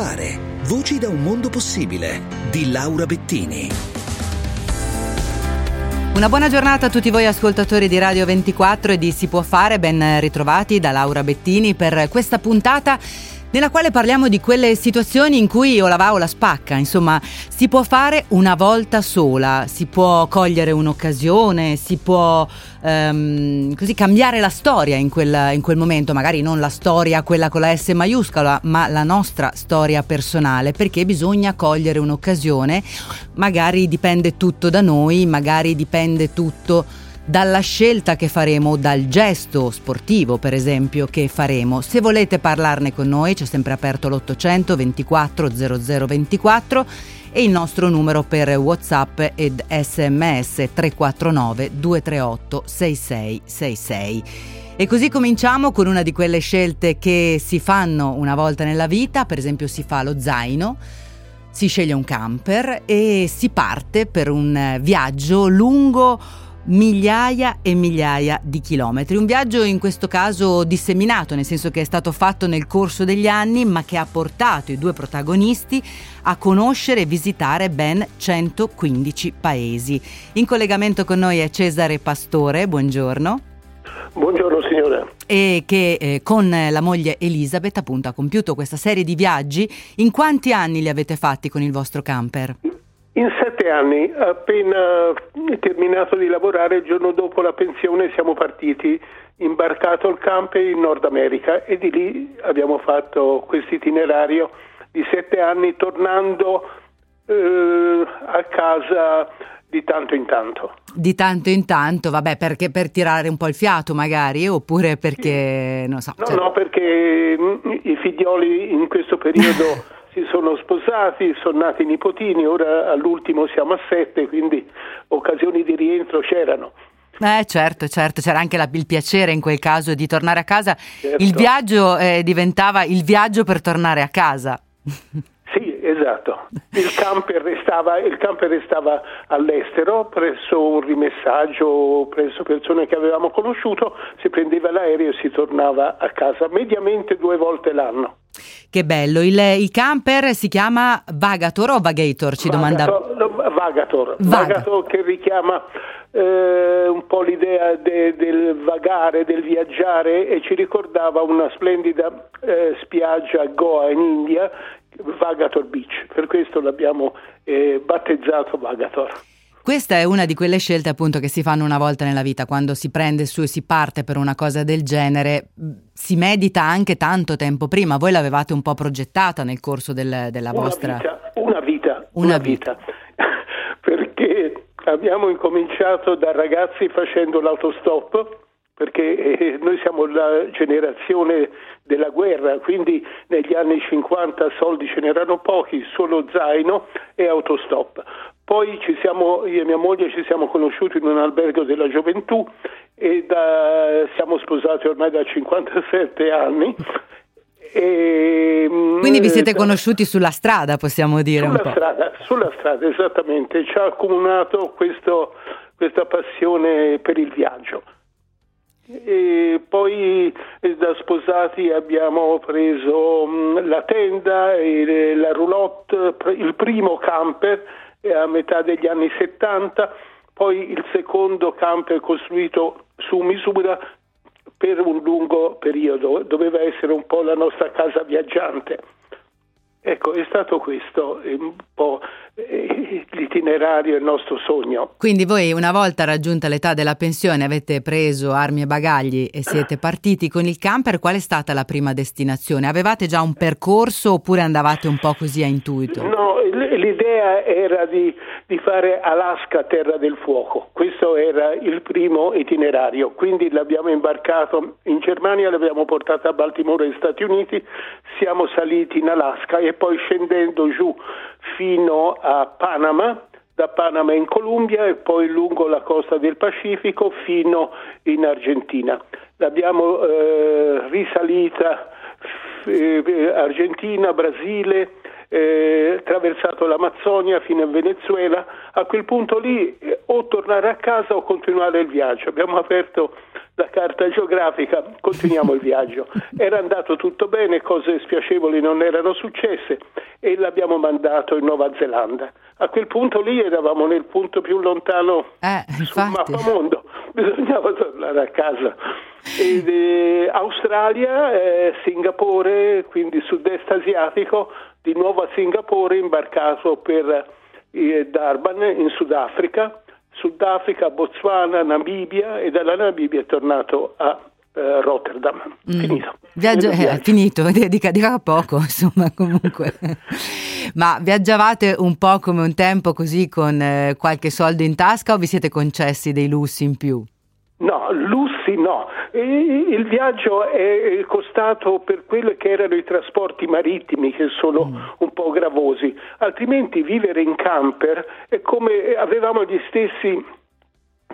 fare. Voci da un mondo possibile di Laura Bettini. Una buona giornata a tutti voi ascoltatori di Radio 24 e di Si può fare, ben ritrovati da Laura Bettini per questa puntata nella quale parliamo di quelle situazioni in cui o la va o la spacca, insomma si può fare una volta sola, si può cogliere un'occasione, si può ehm, così cambiare la storia in quel, in quel momento, magari non la storia quella con la S maiuscola, ma la nostra storia personale, perché bisogna cogliere un'occasione, magari dipende tutto da noi, magari dipende tutto dalla scelta che faremo, dal gesto sportivo per esempio che faremo. Se volete parlarne con noi c'è sempre aperto l'800 24 0024 e il nostro numero per Whatsapp ed sms 349 238 6666. E così cominciamo con una di quelle scelte che si fanno una volta nella vita, per esempio si fa lo zaino, si sceglie un camper e si parte per un viaggio lungo migliaia e migliaia di chilometri. Un viaggio in questo caso disseminato, nel senso che è stato fatto nel corso degli anni, ma che ha portato i due protagonisti a conoscere e visitare ben 115 paesi. In collegamento con noi è Cesare Pastore, buongiorno. Buongiorno signora. E che eh, con la moglie Elisabeth appunto ha compiuto questa serie di viaggi. In quanti anni li avete fatti con il vostro camper? In sette anni, appena terminato di lavorare, il giorno dopo la pensione siamo partiti, imbarcato il camper in Nord America e di lì abbiamo fatto questo itinerario di sette anni tornando eh, a casa di tanto in tanto. Di tanto in tanto, vabbè, perché per tirare un po' il fiato magari, oppure perché, non so. No, cioè... no, perché i figlioli in questo periodo... si sono sposati, sono nati i nipotini, ora all'ultimo siamo a sette, quindi occasioni di rientro c'erano. Eh certo, certo, c'era anche la, il piacere in quel caso di tornare a casa. Certo. Il viaggio eh, diventava il viaggio per tornare a casa. Esatto. Il camper, restava, il camper restava all'estero presso un rimessaggio, presso persone che avevamo conosciuto, si prendeva l'aereo e si tornava a casa mediamente due volte l'anno. Che bello, il, il camper si chiama Vagator o Vagator? Ci Vagator, domanda... Vagator, Vagator che richiama eh, un po' l'idea de, del vagare, del viaggiare e ci ricordava una splendida eh, spiaggia a Goa in India, Vagator Beach, per questo l'abbiamo eh, battezzato Vagator. Questa è una di quelle scelte appunto che si fanno una volta nella vita, quando si prende su e si parte per una cosa del genere, si medita anche tanto tempo prima, voi l'avevate un po' progettata nel corso del, della una vostra... Vita, una vita, una, una vita, vita. perché abbiamo incominciato da ragazzi facendo l'autostop, perché eh, noi siamo la generazione della guerra, quindi negli anni 50 soldi ce n'erano pochi, solo zaino e autostop. Poi ci siamo, io e mia moglie ci siamo conosciuti in un albergo della gioventù e da, siamo sposati ormai da 57 anni. E, mm, Quindi vi siete conosciuti sulla strada, possiamo dire sulla un po'. Strada, sulla strada, esattamente. Ci ha accomunato questo, questa passione per il viaggio. E poi eh, da sposati abbiamo preso mm, la tenda, la roulotte, il primo camper a metà degli anni 70, poi il secondo camper costruito su misura per un lungo periodo, doveva essere un po' la nostra casa viaggiante. Ecco, è stato questo un po' l'itinerario, il nostro sogno. Quindi voi una volta raggiunta l'età della pensione avete preso armi e bagagli e siete partiti con il camper, qual è stata la prima destinazione? Avevate già un percorso oppure andavate un po' così a intuito? No, l'idea era di, di, fare Alaska terra del fuoco, questo era il primo itinerario, quindi l'abbiamo imbarcato in Germania, l'abbiamo portato a Baltimora negli Stati Uniti, siamo saliti in Alaska e poi scendendo giù fino a Panama, da Panama in Colombia e poi lungo la costa del Pacifico fino in Argentina. L'abbiamo eh, risalita eh, Argentina, Brasile, eh, attraversato l'Amazzonia fino in Venezuela, a quel punto lì eh, o tornare a casa o continuare il viaggio. Abbiamo aperto la carta geografica, continuiamo il viaggio. Era andato tutto bene, cose spiacevoli non erano successe e l'abbiamo mandato in Nuova Zelanda. A quel punto lì eravamo nel punto più lontano eh, sul mappamondo, bisognava tornare a casa. Ed, eh, Australia, eh, Singapore, quindi sud-est asiatico, di nuovo a Singapore imbarcato per eh, Durban in Sudafrica Sudafrica, Botswana, Namibia e dalla Namibia è tornato a eh, Rotterdam. Mm. Finito. Viaggio, eh, finito, dica, dica poco, insomma, comunque. Ma viaggiavate un po' come un tempo così con eh, qualche soldo in tasca o vi siete concessi dei lussi in più? No, lussi no. Il viaggio è costato per quelli che erano i trasporti marittimi che sono mm. un po' gravosi, altrimenti vivere in camper è come avevamo gli stessi,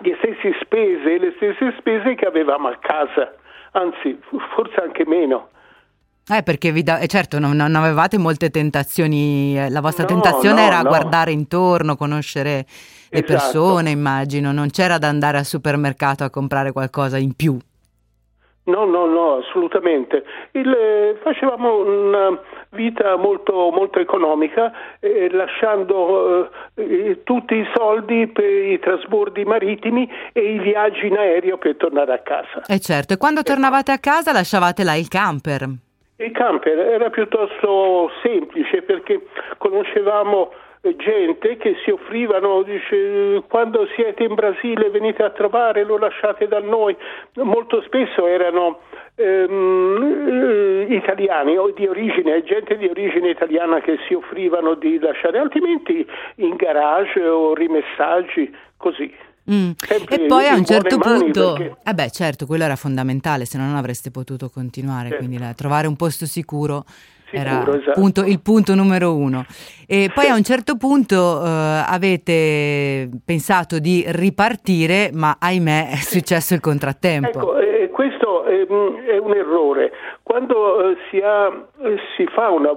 gli stessi spese, le stesse spese che avevamo a casa, anzi forse anche meno. Eh, perché vi da- eh, certo non, non, avevate molte tentazioni, eh, la vostra no, tentazione no, era no. guardare intorno, conoscere le esatto. persone, immagino, non c'era da andare al supermercato a comprare qualcosa in più. No, no, no, assolutamente. Il, eh, facevamo una vita molto, molto economica, eh, lasciando eh, tutti i soldi per i trasbordi marittimi e i viaggi in aereo per tornare a casa. E certo, e quando tornavate a casa lasciavate là il camper? Il camper era piuttosto semplice perché conoscevamo gente che si offrivano, dice quando siete in Brasile venite a trovare, lo lasciate da noi. Molto spesso erano ehm, italiani o di origine, gente di origine italiana che si offrivano di lasciare, altrimenti in garage o rimessaggi, così. Mm. E poi a un certo punto, perché... eh beh certo, quello era fondamentale, se no non avreste potuto continuare, certo. quindi la, trovare un posto sicuro, era esatto. punto, il punto numero uno. E poi a un certo punto uh, avete pensato di ripartire, ma ahimè è successo il contrattempo. Ecco, eh, questo è, è, un errore. Quando eh, si, ha, si fa una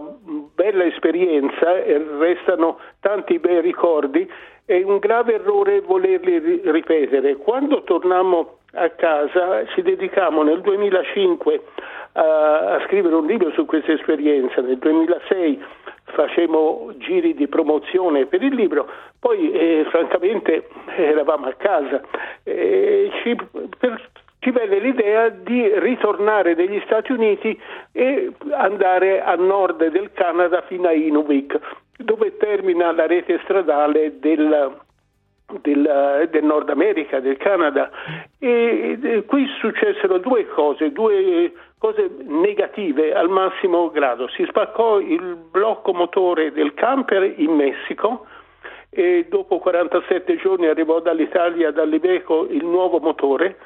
bella esperienza e restano tanti bei ricordi, è un grave errore volerli ripetere. Quando tornammo a casa ci dedicammo nel 2005 a, a scrivere un libro su questa esperienza, nel 2006 facemmo giri di promozione per il libro, poi eh, francamente eravamo a casa. Eh, ci, per, ci venne l'idea di ritornare negli Stati Uniti e andare a nord del Canada fino a Inuvik dove termina la rete stradale del, del, del, Nord America, del Canada. E, e, qui successero due cose, due cose negative al massimo grado. Si spaccò il blocco motore del camper in Messico e dopo 47 giorni arrivò dall'Italia, dall'Ibeco, il nuovo motore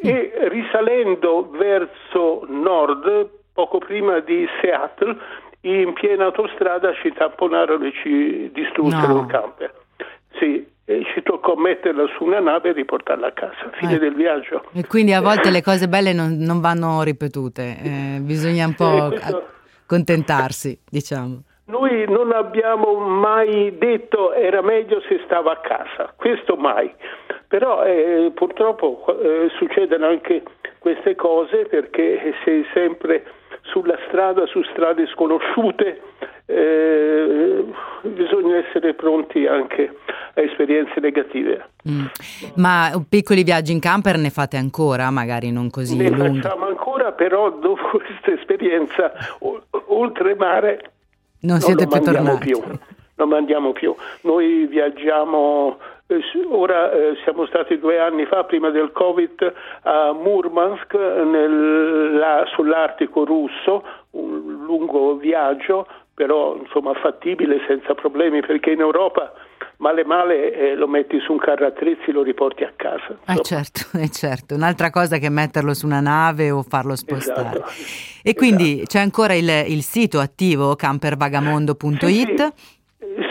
e risalendo verso nord, poco prima di Seattle, in piena autostrada ci tamponarono e ci distrussero no. il camper. Sì, e ci toccò metterla su una nave e riportarla a casa. Fine eh. del viaggio. E quindi a volte le cose belle non, non vanno ripetute, eh, bisogna un po' questo... accontentarsi, diciamo. Noi non abbiamo mai detto era meglio se stava a casa, questo mai. Però eh, purtroppo eh, succedono anche queste cose perché sei sempre sulla strada, su strade sconosciute, eh, bisogna essere pronti anche a esperienze negative. Mm. Ma piccoli viaggi in camper ne fate ancora, magari non così ne lunghi? Ne facciamo ancora, però dopo questa esperienza oltre mare non, siete non più tornati. Più, non mandiamo più. Noi viaggiamo eh, ora eh, siamo stati due anni fa, prima del Covid, a Murmansk, nel, la, sull'Artico russo, un lungo viaggio, però insomma fattibile senza problemi, perché in Europa male male eh, lo metti su un carro attrezzi e lo riporti a casa. Eh certo, eh certo, un'altra cosa che metterlo su una nave o farlo spostare. Esatto. E quindi esatto. c'è ancora il, il, sito attivo campervagamondo.it? Sì, sì.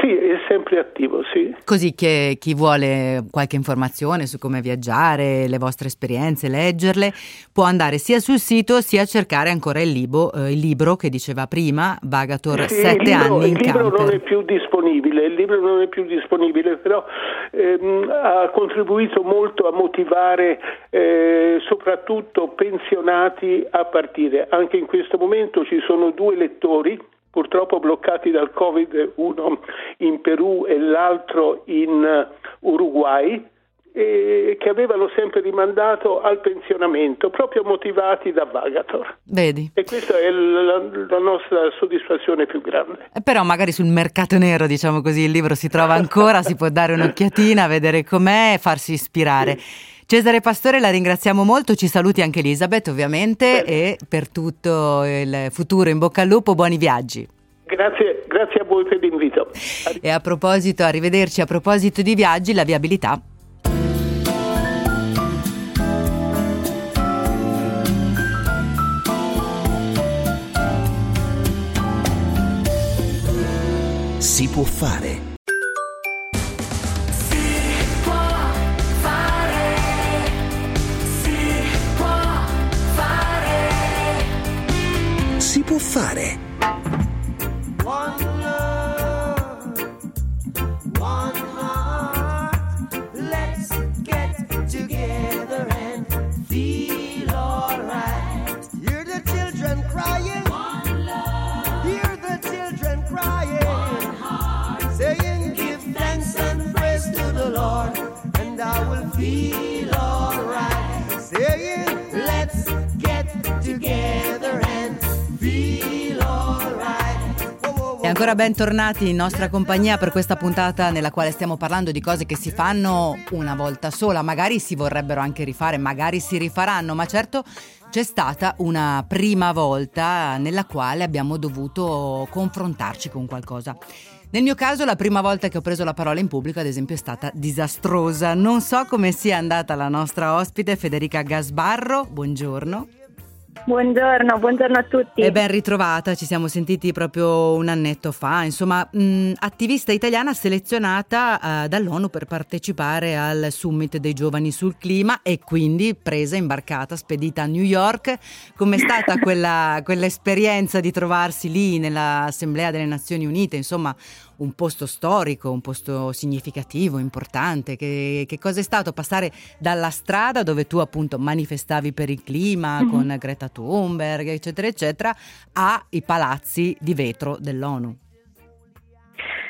Sì, è sempre attivo, sì. Così che chi vuole qualche informazione su come viaggiare, le vostre esperienze, leggerle, può andare sia sul sito sia cercare ancora il libro, eh, il libro che diceva prima, Vagator, sì, anni in Il libro camper. non è più disponibile, il libro non è più disponibile, però ehm, ha contribuito molto a motivare eh, soprattutto pensionati a partire. Anche in questo momento ci sono due lettori purtroppo bloccati dal Covid, uno in Perù e l'altro in Uruguay, che avevano sempre rimandato al pensionamento, proprio motivati da Vagator. Vedi? E questa è la, la nostra soddisfazione più grande. Eh, Però magari sul mercato nero, diciamo così, il libro si trova ancora, si può dare un'occhiatina, vedere com'è e farsi ispirare. Cesare Pastore la ringraziamo molto, ci saluti anche Elisabeth ovviamente e per tutto il futuro in bocca al lupo, buoni viaggi. Grazie, grazie a voi per l'invito. E a proposito, arrivederci, a proposito di viaggi, la viabilità. Si può fare. Si può fare. E ancora bentornati in nostra compagnia per questa puntata nella quale stiamo parlando di cose che si fanno una volta sola, magari si vorrebbero anche rifare, magari si rifaranno, ma certo c'è stata una prima volta nella quale abbiamo dovuto confrontarci con qualcosa. Nel mio caso la prima volta che ho preso la parola in pubblico ad esempio è stata disastrosa. Non so come sia andata la nostra ospite Federica Gasbarro, buongiorno. Buongiorno, buongiorno a tutti. E ben ritrovata, ci siamo sentiti proprio un annetto fa, insomma, mh, attivista italiana selezionata eh, dall'ONU per partecipare al summit dei giovani sul clima e quindi presa, imbarcata, spedita a New York. Com'è stata quella, quell'esperienza di trovarsi lì nell'Assemblea delle Nazioni Unite, insomma, un posto storico, un posto significativo, importante? Che, che cosa è stato passare dalla strada dove tu appunto manifestavi per il clima Mhm. con Greta Thunberg, eccetera, eccetera, ai palazzi di vetro dell'ONU?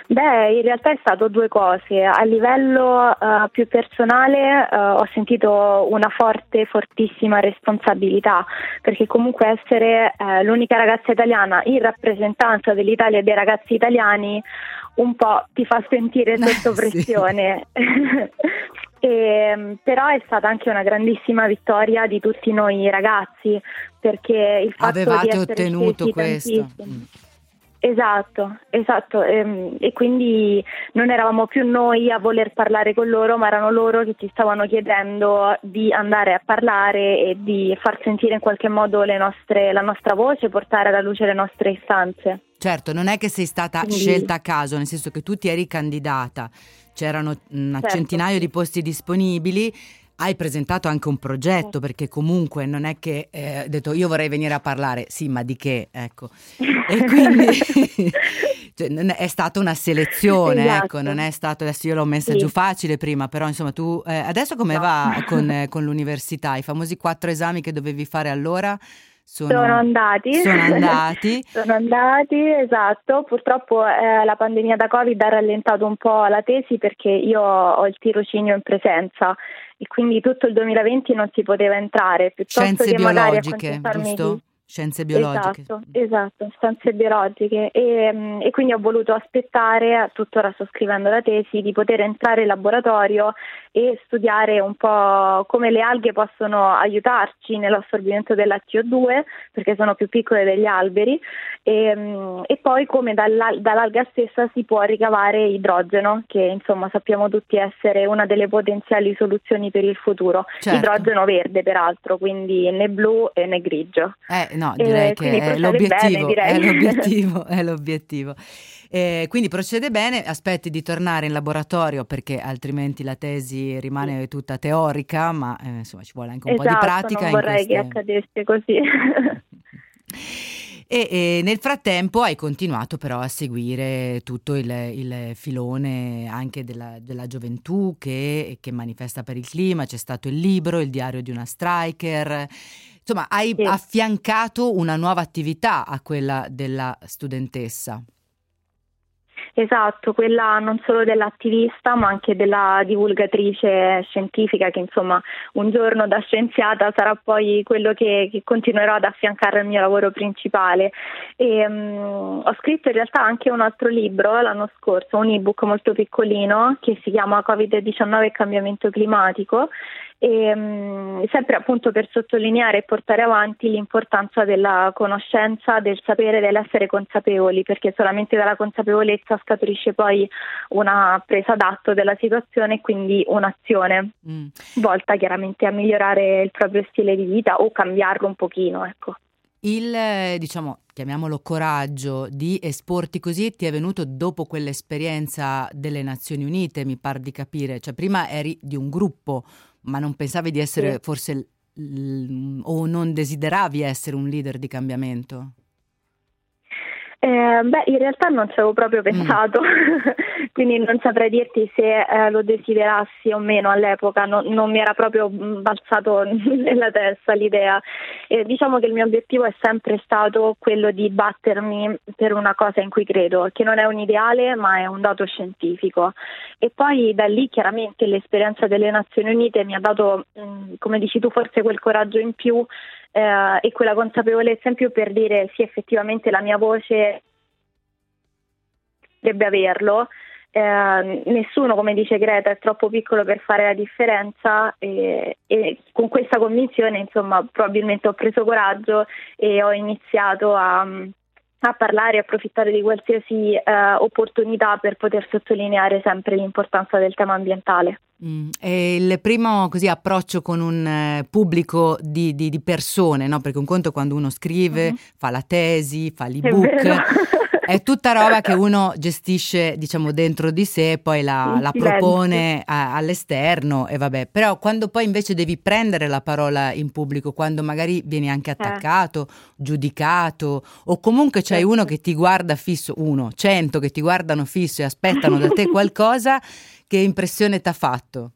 Beh, in realtà è stato due cose. A livello eh, più personale eh, ho sentito una forte, fortissima responsabilità, perché comunque essere eh, l'unica ragazza italiana in rappresentanza dell'Italia e dei ragazzi italiani un po' ti fa sentire sotto pressione. E, però è stata anche una grandissima vittoria di tutti noi ragazzi, perché il fatto Avevate scesi questo. tantissimi- Mm. Esatto, esatto, ehm, e quindi non eravamo più noi a voler parlare con loro, ma erano loro che ci stavano chiedendo di andare a parlare e di far sentire in qualche modo le nostre- la nostra voce, portare alla luce le nostre istanze. Certo, non è che sei stata Quindi- scelta a caso, nel senso che tu ti eri candidata, c'erano una Certo. centinaio di posti disponibili, hai presentato anche un progetto perché comunque non è che eh, hai detto io vorrei venire a parlare, sì, ma di che? Ecco. E quindi cioè, è, è stata una selezione, Esatto. ecco, non è stato adesso io l'ho messa Sì. giù facile prima, però insomma tu eh, adesso come No. va con, eh, con l'università? I famosi quattro esami che dovevi fare allora sono, Sono andati. sono andati. Sono andati, esatto. Purtroppo eh, la pandemia da Covid ha rallentato un po' la tesi perché io ho il tirocinio in presenza e quindi tutto il 2020 non si poteva entrare. Piuttosto Scienze che magari biologiche, accontentarmi giusto? Scienze biologiche. Esatto, esatto, scienze biologiche e, mm, e quindi ho voluto aspettare, tuttora sto scrivendo la tesi, di poter entrare in laboratorio e studiare un po' come le alghe possono aiutarci nell'assorbimento della CO2 perché sono più piccole degli alberi e, mm, e poi come dalla- dall'alga stessa si può ricavare idrogeno che insomma sappiamo tutti essere una delle potenziali soluzioni per il futuro. Certo. Idrogeno verde peraltro, quindi né blu e né grigio. Eh, no, direi che quindi è l'obiettivo, bene, è l'obiettivo, è l'obiettivo. Eh, quindi procede bene, aspetti di tornare in laboratorio perché altrimenti la tesi rimane tutta teorica, ma eh, insomma ci vuole anche un po' di Esatto, pratica. non vorrei che queste- accadesse così. E, e nel frattempo hai continuato però a seguire tutto il, il filone anche della, della gioventù che, che manifesta per il clima, c'è stato il libro, il diario di una striker, insomma hai Sì. affiancato una nuova attività a quella della studentessa. Esatto, quella non solo dell'attivista ma anche della divulgatrice scientifica che insomma un giorno da scienziata sarà poi quello che, che continuerò ad affiancare al mio lavoro principale. E, mm, ho scritto in realtà anche un altro libro l'anno scorso, un ebook molto piccolino che si chiama Covid-19 e cambiamento climatico e mm, sempre appunto per sottolineare e portare avanti l'importanza della conoscenza, del sapere, dell'essere consapevoli, perché solamente dalla consapevolezza scaturisce poi una presa d'atto della situazione e quindi un'azione Mm. volta chiaramente a migliorare il proprio stile di vita o cambiarlo un pochino, ecco. Il, diciamo, chiamiamolo coraggio di esporti così ti è venuto dopo quell'esperienza delle Nazioni Unite, mi par di capire. Cioè, prima eri di un gruppo, ma non pensavi di essere Sì. forse l- l- o non desideravi essere un leader di cambiamento? Eh, beh, in realtà non ci avevo proprio pensato, quindi non saprei dirti se eh, lo desiderassi o meno all'epoca, non, non mi era proprio mm, balzato nella testa l'idea. Eh, diciamo che il mio obiettivo è sempre stato quello di battermi per una cosa in cui credo, che non è un ideale ma è un dato scientifico. E poi da lì chiaramente l'esperienza delle Nazioni Unite mi ha dato, mm, come dici tu, forse quel coraggio in più eh, e quella consapevolezza in più per dire sì, effettivamente la mia voce dovrebbe averlo. Eh, nessuno, come dice Greta, è troppo piccolo per fare la differenza e, e con questa convinzione, insomma, probabilmente ho preso coraggio e ho iniziato a, a parlare e approfittare di qualsiasi eh, opportunità per poter sottolineare sempre l'importanza del tema ambientale. Mm, E il primo così approccio con un eh, pubblico di, di- di persone, no? Perché un conto è quando uno scrive, Mhm. fa la tesi, fa l'ebook. è tutta roba che uno gestisce, diciamo, dentro di sé e poi la, la propone a- all'esterno e vabbè. Però quando poi invece devi prendere la parola in pubblico, quando magari vieni anche attaccato, giudicato o comunque c'hai Certo. uno che ti guarda fisso, uno, cento che ti guardano fisso e aspettano da te qualcosa, che impressione t'ha fatto?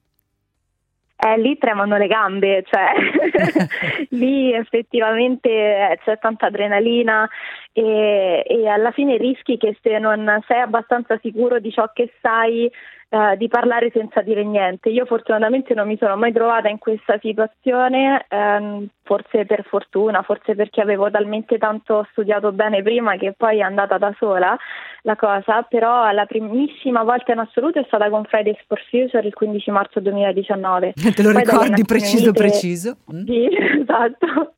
Eh, lì tremano le gambe, cioè lì effettivamente eh, c'è tanta adrenalina e, e alla fine rischi che se non sei abbastanza sicuro di ciò che sai eh, di parlare senza dire niente. Io fortunatamente non mi sono mai trovata in questa situazione, ehm, forse per fortuna, forse perché avevo talmente tanto studiato bene prima che poi è andata da sola la cosa, però la primissima volta in assoluto è stata con Fridays for Future il 15 marzo 2019. Te lo Poi ricordi preciso Unite- preciso? Mm? Sì, esatto.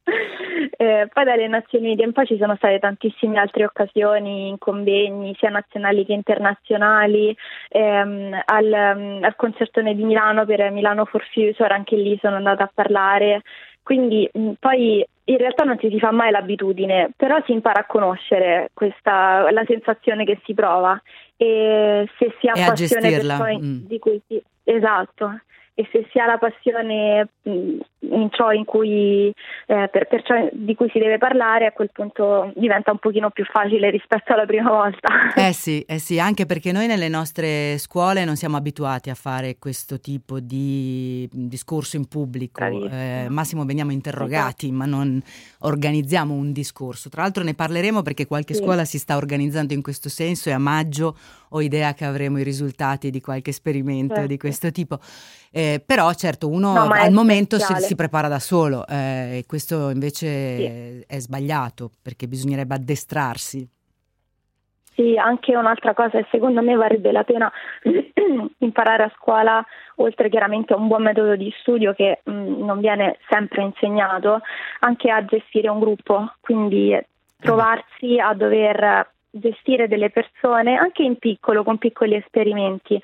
Eh, poi dalle Nazioni Unite in poi ci sono state tantissime altre occasioni in convegni, sia nazionali che internazionali, ehm, al, ehm, al concertone di Milano per Milano for Future, anche lì sono andata a parlare. Quindi mh, poi in realtà non ci si fa mai l'abitudine, però si impara a conoscere questa, la sensazione che si prova e se si ha E passione per in- mm. di cui si... Esatto, e se si ha la passione mh, in ciò in cui eh, per, per ciò di cui si deve parlare, a quel punto diventa un pochino più facile rispetto alla prima volta. Eh sì, eh sì, anche perché noi nelle nostre scuole non siamo abituati a fare questo tipo di discorso in pubblico. Eh, massimo veniamo interrogati, ma non organizziamo un discorso. Tra l'altro ne parleremo perché qualche Sì. scuola si sta organizzando in questo senso e a maggio ho idea che avremo i risultati di qualche esperimento Certo. di questo tipo. Eh, però certo uno No, al momento si, si prepara da solo eh, e questo invece è sbagliato perché bisognerebbe addestrarsi. Sì, anche un'altra cosa che secondo me varrebbe la pena imparare a scuola, oltre chiaramente a un buon metodo di studio che mh, non viene sempre insegnato, anche a gestire un gruppo, quindi trovarsi a dover gestire delle persone anche in piccolo, con piccoli esperimenti,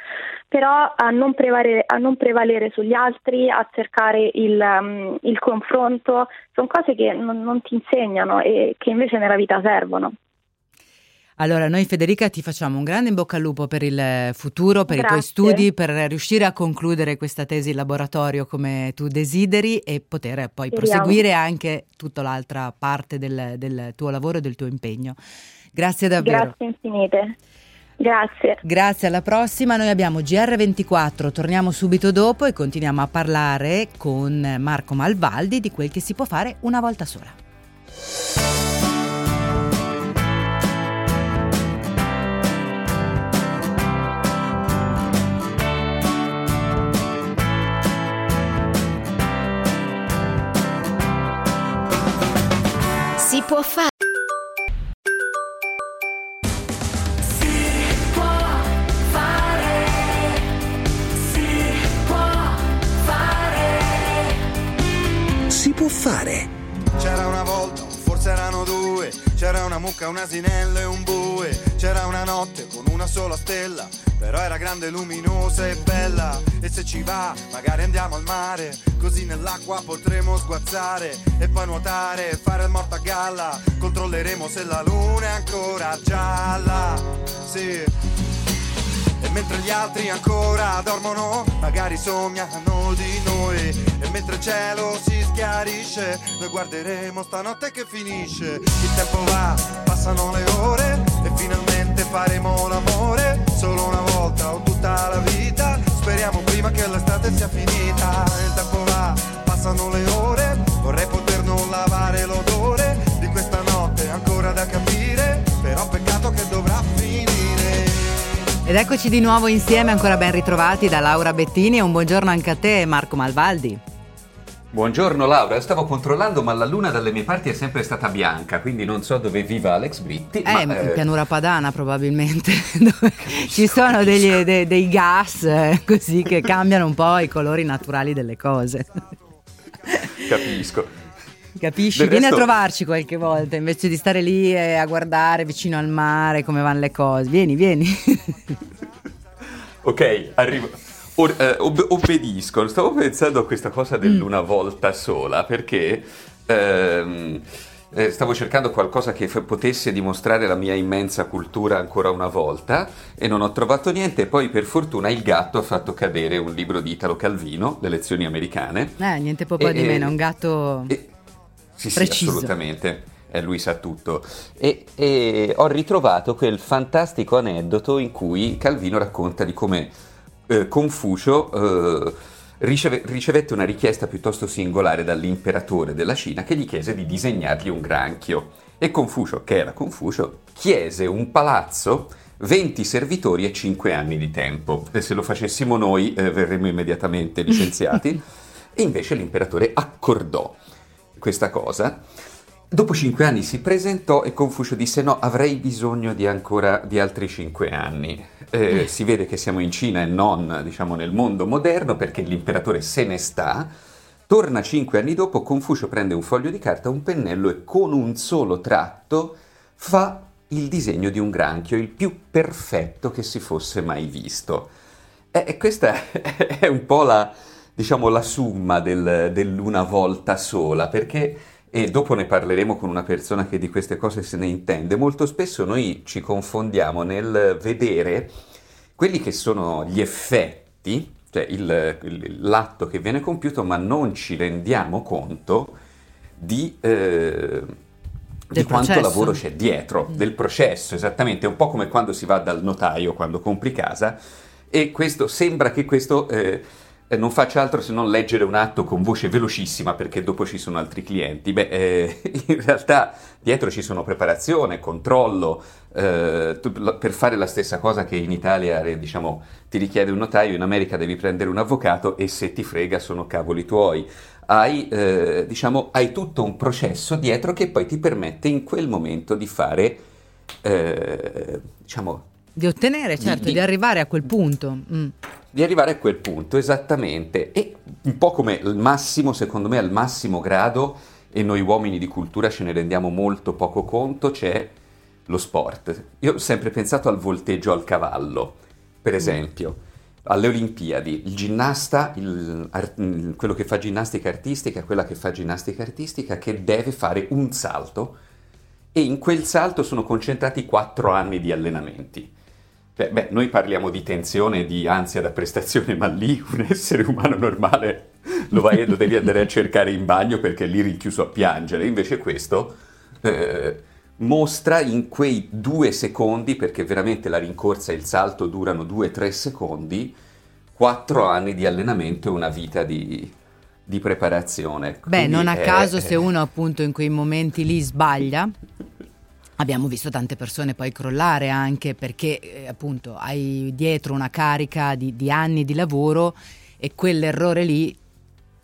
però a non prevalere, a non prevalere sugli altri, a cercare il, um, il confronto, sono cose che non, non ti insegnano e che invece nella vita servono. Allora, noi Federica ti facciamo un grande in bocca al lupo per il futuro, per Grazie. i tuoi studi, per riuscire a concludere questa tesi in laboratorio come tu desideri e poter poi Speriamo. proseguire anche tutta l'altra parte del, del tuo lavoro e del tuo impegno. Grazie davvero. Grazie infinite. Grazie. Grazie, alla prossima. Noi abbiamo GR24, torniamo subito dopo e continuiamo a parlare con Marco Malvaldi di quel che si può fare una volta sola. Si può fare. Fare. C'era una volta, forse erano due, c'era una mucca, un asinello e un bue, c'era una notte con una sola stella, però era grande, luminosa e bella, e se ci va, magari andiamo al mare, così nell'acqua potremo sguazzare, e poi nuotare, e fare il morto a galla, controlleremo se la luna è ancora gialla, sì. E mentre gli altri ancora dormono, magari sognano di noi. E mentre il cielo si schiarisce, noi guarderemo stanotte che finisce. Il tempo va, passano le ore e finalmente faremo l'amore. Solo una volta o tutta la vita. Speriamo prima che l'estate sia finita. Il tempo va, passano le ore. Vorrei poter non lavare l'odore Ed eccoci di nuovo insieme, ancora ben ritrovati da Laura Bettini e un buongiorno anche a te Marco Malvaldi. Buongiorno Laura, stavo controllando ma la luna dalle mie parti è sempre stata bianca, quindi non so dove viva Alex Britti. Eh, ma, in pianura padana probabilmente, dove ci sono degli- de- dei gas eh, così che cambiano un po' i colori naturali delle cose. Capisco. Capisci? Del Vieni resto- a trovarci qualche volta invece di stare lì eh, a guardare vicino al mare come vanno le cose. Vieni, vieni. Ok, arrivo. Or- eh, ob- obbedisco. Stavo pensando a questa cosa Mm. dell'una volta sola perché ehm, eh, stavo cercando qualcosa che f- potesse dimostrare la mia immensa cultura ancora una volta e non ho trovato niente. Poi, per fortuna, il gatto ha fatto cadere un libro di Italo Calvino, Le lezioni americane. Eh, niente po' E- di e- meno, un gatto... e- sì, sì, Preciso. assolutamente. Eh, lui sa tutto. E, e ho ritrovato quel fantastico aneddoto in cui Calvino racconta di come eh, Confucio eh, riceve- ricevette una richiesta piuttosto singolare dall'imperatore della Cina che gli chiese di disegnargli un granchio. E Confucio, che era Confucio, chiese un palazzo 20 servitori e 5 anni di tempo. E se lo facessimo noi eh, verremmo immediatamente licenziati. e invece l'imperatore accordò questa cosa. Dopo cinque anni si presentò e Confucio disse no, avrei bisogno di ancora di altri cinque anni. Eh, si vede che siamo in Cina e non, diciamo, nel mondo moderno perché l'imperatore se ne sta. Torna cinque anni dopo, Confucio prende un foglio di carta, un pennello e con un solo tratto fa il disegno di un granchio, il più perfetto che si fosse mai visto. E e questa è un po' la, diciamo, la summa del- dell'una volta sola, perché, e dopo ne parleremo con una persona che di queste cose se ne intende, molto spesso noi ci confondiamo nel vedere quelli che sono gli effetti, cioè il- il- l'atto che viene compiuto, ma non ci rendiamo conto di... eh, di quanto lavoro c'è dietro, del processo, esattamente, è un po' come quando si va dal notaio, quando compri casa, e questo sembra che questo eh, non faccia altro se non leggere un atto con voce velocissima perché dopo ci sono altri clienti. Beh, eh, in realtà dietro ci sono preparazione, controllo, eh, per fare la stessa cosa che in Italia, eh, diciamo, ti richiede un notaio, in America devi prendere un avvocato e se ti frega sono cavoli tuoi. Hai, eh, diciamo, hai tutto un processo dietro che poi ti permette in quel momento di fare, eh, diciamo, Di ottenere, certo, Di- di, arrivare a quel punto. Mm. di arrivare a quel punto, esattamente. E un po' come il massimo, secondo me, al massimo grado, e noi uomini di cultura ce ne rendiamo molto poco conto, c'è lo sport. Io ho sempre pensato al volteggio al cavallo, per esempio. Alle Olimpiadi, il ginnasta, il ar- il- quello che fa ginnastica artistica, quella che fa ginnastica artistica, che deve fare un salto e in quel salto sono concentrati quattro anni di allenamenti. Cioè, beh, noi parliamo di tensione, di ansia da prestazione, ma lì un essere umano normale lo, vai, lo devi andare a cercare in bagno perché è lì rinchiuso a piangere. Invece questo eh, mostra in quei due secondi, perché veramente la rincorsa e il salto durano due o tre secondi, quattro anni di allenamento e una vita di, di preparazione. Beh, Quindi non a è- caso se uno appunto in quei momenti lì sbaglia. Abbiamo visto tante persone poi crollare anche perché eh, appunto hai dietro una carica di, di anni di lavoro e quell'errore lì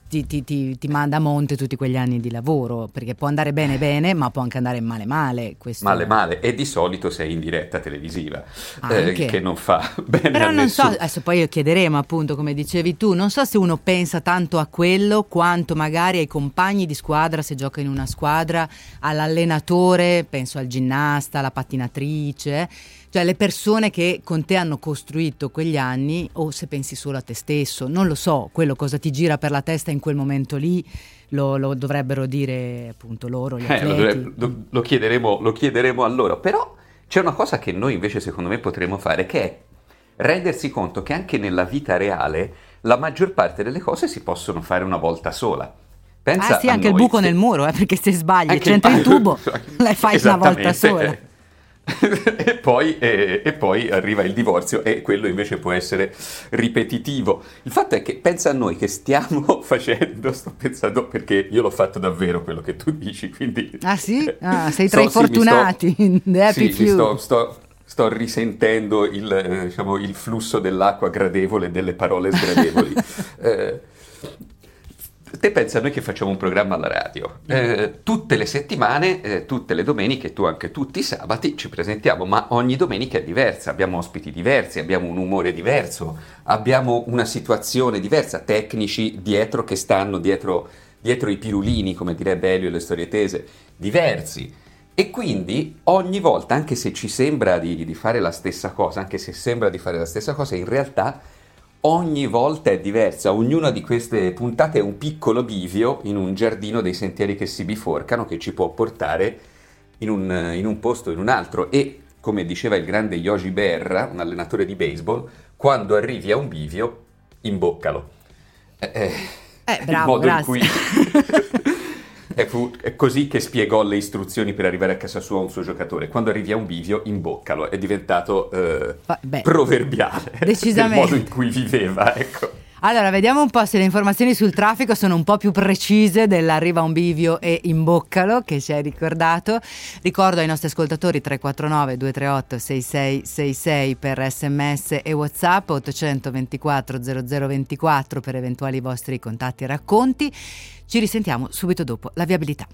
ti, ti- ti- ti manda a monte tutti quegli anni di lavoro perché può andare bene bene ma può anche andare male male. Questo... Male male, e di solito sei in diretta televisiva, eh, che non fa bene Però non so, nessuno. adesso poi chiederemo appunto come dicevi tu, non so se uno pensa tanto a quello quanto magari ai compagni di squadra se gioca in una squadra, all'allenatore, penso al ginnasta, alla pattinatrice, cioè le persone che con te hanno costruito quegli anni o se pensi solo a te stesso, non lo so, quello cosa ti gira per la testa in quel momento lì lo, lo dovrebbero dire appunto loro, gli Eh, lo, lo- lo chiederemo, lo chiederemo a loro, però c'è una cosa che noi invece secondo me potremmo fare, che è rendersi conto che anche nella vita reale la maggior parte delle cose si possono fare una volta sola. Pensa Ah sì, anche il noi buco che- nel muro, eh, perché se sbagli, il il- tubo, la fai una volta sola. E, poi, e- e poi arriva il divorzio e quello invece può essere ripetitivo. Il fatto è che pensa a noi che stiamo facendo, sto pensando perché io l'ho fatto davvero quello che tu dici, quindi... Ah sì? Ah, sei tra i Sto- sì, sto- fortunati, sì, sto, sto- sto risentendo il, eh, diciamo, il flusso dell'acqua gradevole e delle parole sgradevoli. Eh, te pensa a noi che facciamo un programma alla radio. Eh, tutte le settimane, eh, tutte le domeniche, tu anche tutti i sabati ci presentiamo, ma ogni domenica è diversa, abbiamo ospiti diversi, abbiamo un umore diverso, abbiamo una situazione diversa, tecnici dietro che stanno dietro, dietro i pirulini, come direbbe Elio e le storie tese, diversi. E quindi ogni volta, anche se ci sembra di, di fare la stessa cosa, anche se sembra di fare la stessa cosa, in realtà ogni volta è diversa. Ognuna di queste puntate è un piccolo bivio in un giardino dei sentieri che si biforcano che ci può portare in un, in un posto o in un altro. E come diceva il grande Yogi Berra, un allenatore di baseball, quando arrivi a un bivio, imboccalo. Eh, eh, Eh, il bravo, modo in grazie. cui è, fu- è così che spiegò le istruzioni per arrivare a casa sua a un suo giocatore. Quando arrivi a un bivio, imboccalo. È diventato eh, beh, proverbiale decisamente. del modo in cui viveva. Ecco. Allora, vediamo un po' se le informazioni sul traffico sono un po' più precise dell'arriva a un bivio e imboccalo che ci hai ricordato. Ricordo ai nostri ascoltatori 349 238 6666 per sms e whatsapp 824 0024 per eventuali vostri contatti e racconti. Ci risentiamo subito dopo la viabilità.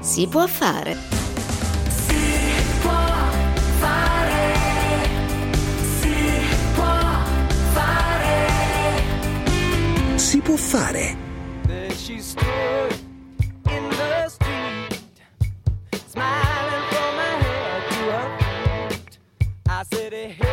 Si può fare. Si può fare. I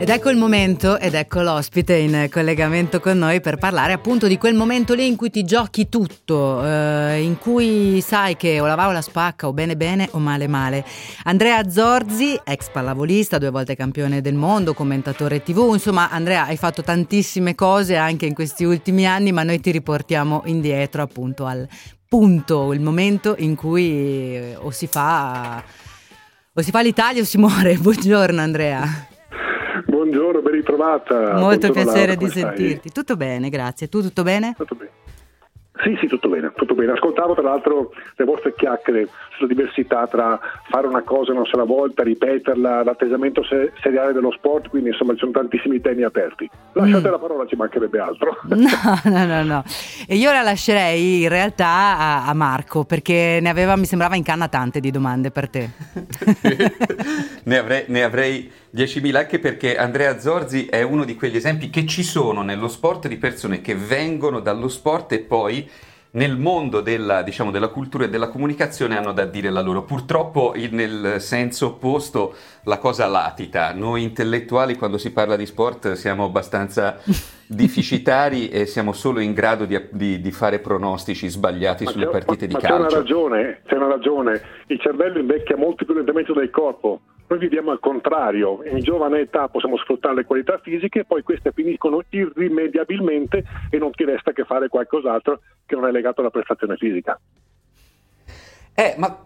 Ed ecco il momento ed ecco l'ospite in collegamento con noi per parlare appunto di quel momento lì in cui ti giochi tutto, eh, in cui sai che o la va o la spacca o bene bene o male male. Andrea Zorzi, ex pallavolista, due volte campione del mondo, commentatore tv, insomma Andrea hai fatto tantissime cose anche in questi ultimi anni ma noi ti riportiamo indietro appunto al punto, il momento in cui eh, o si fa O si fa l'Italia o si muore. Buongiorno Andrea. Buongiorno, ben ritrovata. Molto Buongiorno, piacere Laura, di come stai? sentirti. Tutto bene, grazie. Tu tutto bene? Tutto bene. Sì, sì, tutto bene, tutto bene. Ascoltavo tra l'altro le vostre chiacchiere sulla diversità tra fare una cosa una sola volta, ripeterla, l'atteggiamento se- seriale dello sport, quindi insomma ci sono tantissimi temi aperti. Lasciate Mm. la parola, ci mancherebbe altro. No, no, no, no. E io la lascerei in realtà a, a Marco perché ne aveva, mi sembrava in canna tante di domande per te. ne, avrei, ne avrei 10.000 anche perché Andrea Zorzi è uno di quegli esempi che ci sono nello sport di persone che vengono dallo sport e poi nel mondo della, diciamo, della cultura e della comunicazione hanno da dire la loro. Purtroppo nel senso opposto la cosa latita. Noi intellettuali quando si parla di sport siamo abbastanza deficitari e siamo solo in grado di, di- di fare pronostici sbagliati Ma sulle c'è- partite ma- di ma c'è una calcio. ragione, c'è una ragione. Il cervello invecchia molto più lentamente del corpo. Noi viviamo al contrario, in giovane età possiamo sfruttare le qualità fisiche, poi queste finiscono irrimediabilmente e non ti resta che fare qualcos'altro che non è legato alla prestazione fisica. Eh, ma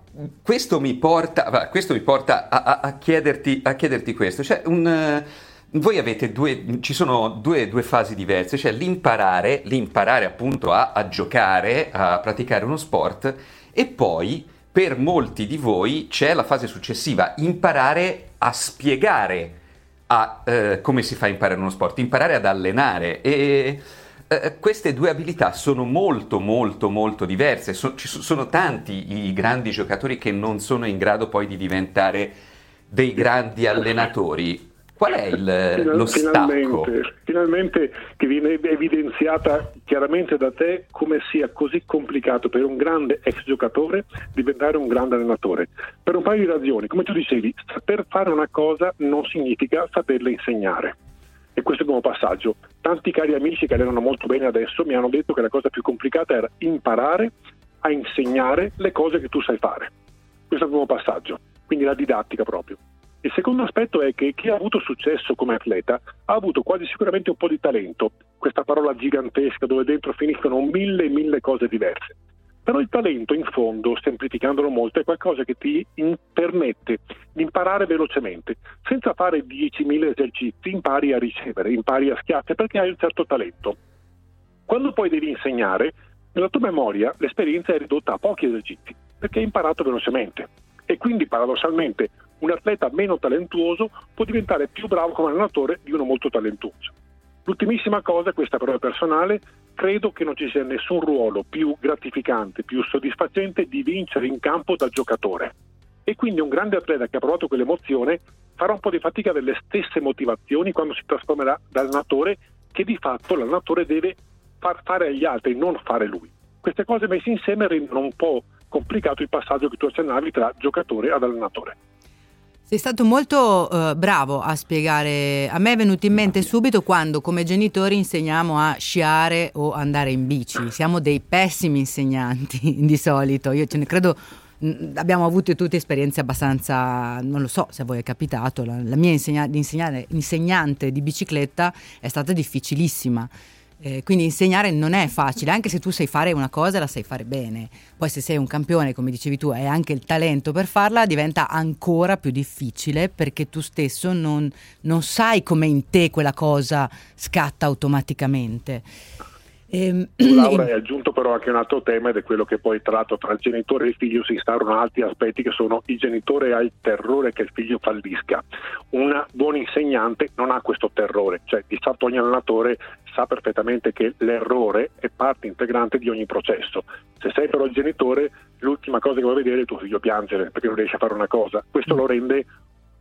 questo mi porta, questo mi porta a, a- a chiederti, a chiederti questo. Cioè, un, eh, voi avete due, ci sono due, due fasi diverse, cioè l'imparare, l'imparare appunto a, a giocare, a praticare uno sport e poi per molti di voi c'è la fase successiva, imparare a spiegare a, eh, come si fa a imparare uno sport, imparare ad allenare e eh, queste due abilità sono molto molto molto diverse, So- ci so- sono tanti i grandi giocatori che non sono in grado poi di diventare dei grandi allenatori. Qual è il, Final- lo stacco? finalmente, finalmente che viene evidenziata chiaramente da te come sia così complicato per un grande ex giocatore diventare un grande allenatore. Per un paio di ragioni, come tu dicevi, saper fare una cosa non significa saperla insegnare. E questo è il primo passaggio. Tanti cari amici che allenano molto bene adesso mi hanno detto che la cosa più complicata era imparare a insegnare le cose che tu sai fare. Questo è il primo passaggio, quindi la didattica proprio. Il secondo aspetto è che chi ha avuto successo come atleta ha avuto quasi sicuramente un po' di talento, questa parola gigantesca dove dentro finiscono mille e mille cose diverse. Però il talento, in fondo, semplificandolo molto, è qualcosa che ti in- permette di imparare velocemente. Senza fare 10.000 esercizi, impari a ricevere, impari a schiacciare perché hai un certo talento. Quando poi devi insegnare, nella tua memoria l'esperienza è ridotta a pochi esercizi perché hai imparato velocemente. E quindi paradossalmente un atleta meno talentuoso può diventare più bravo come allenatore di uno molto talentuoso. L'ultimissima cosa, questa però è personale, credo che non ci sia nessun ruolo più gratificante, più soddisfacente di vincere in campo da giocatore. E quindi un grande atleta che ha provato quell'emozione farà un po' di fatica delle stesse motivazioni quando si trasformerà da allenatore che di fatto l'allenatore deve far fare agli altri, non fare lui. Queste cose messe insieme rendono un po' complicato il passaggio che tu accennavi tra giocatore ad allenatore. Sei stato molto eh, bravo a spiegare. A me è venuto in mente subito quando come genitori insegniamo a sciare o andare in bici. Siamo dei pessimi insegnanti di solito. Io ce ne credo. Abbiamo avuto tutte esperienze abbastanza, non lo so se a voi è capitato, la, la mia insegna- insegnante di bicicletta è stata difficilissima. Eh, quindi insegnare non è facile, anche se tu sai fare una cosa la sai fare bene. Poi se sei un campione, come dicevi tu, e anche il talento per farla, diventa ancora più difficile perché tu stesso non, non sai come in te quella cosa scatta automaticamente. Ehm, Tu, Laura, hai aggiunto però anche un altro tema ed è quello che poi tra l'altro tra il genitore e il figlio si instaurano altri aspetti che sono il genitore ha il terrore che il figlio fallisca. Un buon insegnante non ha questo terrore, cioè di fatto ogni allenatore sa perfettamente che l'errore è parte integrante di ogni processo. Se sei però il genitore, l'ultima cosa che vuoi vedere è tuo figlio piangere perché non riesce a fare una cosa. Questo lo rende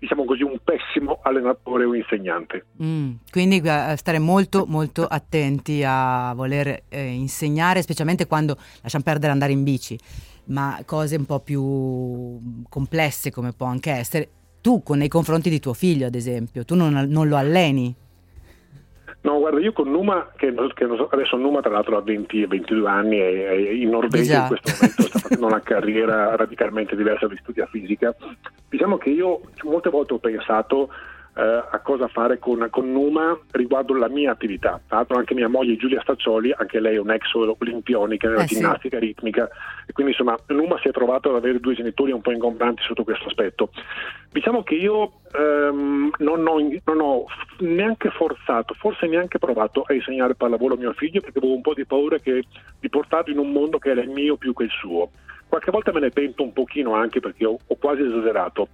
diciamo così, un pessimo allenatore o insegnante. Mm, quindi eh, stare molto molto attenti a voler eh, insegnare, specialmente quando lasciamo perdere andare in bici, ma cose un po' più complesse come può anche essere. Tu con nei confronti di tuo figlio, ad esempio, tu non, non lo alleni. No, guarda, io con Numa, che, che non so- adesso Numa tra l'altro ha 20 e 22 anni e è in Norvegia in questo momento sta facendo una carriera radicalmente diversa di studia fisica, diciamo che io molte volte ho pensato eh, a cosa fare con, con, Numa riguardo la mia attività. Tra l'altro anche mia moglie Giulia Staccioli, anche lei è un ex olimpionica nella Eh, sì. ginnastica ritmica e quindi insomma Numa si è trovato ad avere due genitori un po' ingombranti sotto questo aspetto. Diciamo che io ehm, non, ho, non ho neanche forzato, forse neanche provato a insegnare pallavolo a mio figlio perché avevo un po' di paura che, di portarlo in un mondo che era il mio più che il suo. Qualche volta me ne pento un pochino anche perché ho, ho quasi esagerato,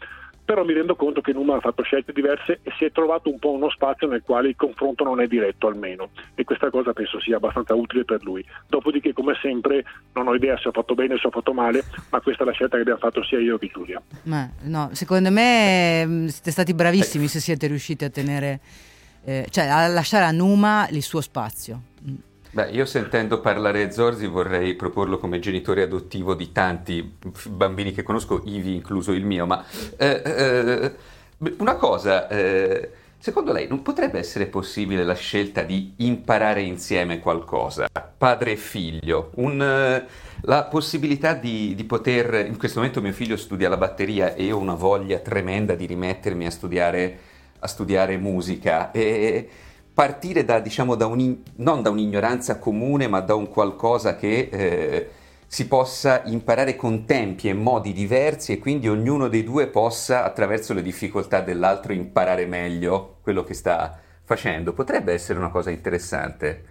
però mi rendo conto che Numa ha fatto scelte diverse e si è trovato un po' uno spazio nel quale il confronto non è diretto almeno e questa cosa penso sia abbastanza utile per lui. Dopodiché come sempre non ho idea se ho fatto bene o se ho fatto male, ma questa è la scelta che abbiamo fatto sia io che Giulia. Ma, no, secondo me mh, siete stati bravissimi se siete riusciti a tenere, eh, cioè a lasciare a Numa il suo spazio. Beh, io sentendo parlare Zorzi vorrei proporlo come genitore adottivo di tanti bambini che conosco, ivi incluso il mio, ma eh, eh, una cosa, eh, secondo lei non potrebbe essere possibile la scelta di imparare insieme qualcosa, padre e figlio, un, eh, la possibilità di, di poter, in questo momento mio figlio studia la batteria e io ho una voglia tremenda di rimettermi a studiare, a studiare musica e partire da, diciamo, da un, non da un'ignoranza comune, ma da un qualcosa che eh, si possa imparare con tempi e modi diversi e quindi ognuno dei due possa, attraverso le difficoltà dell'altro, imparare meglio quello che sta facendo. Potrebbe essere una cosa interessante.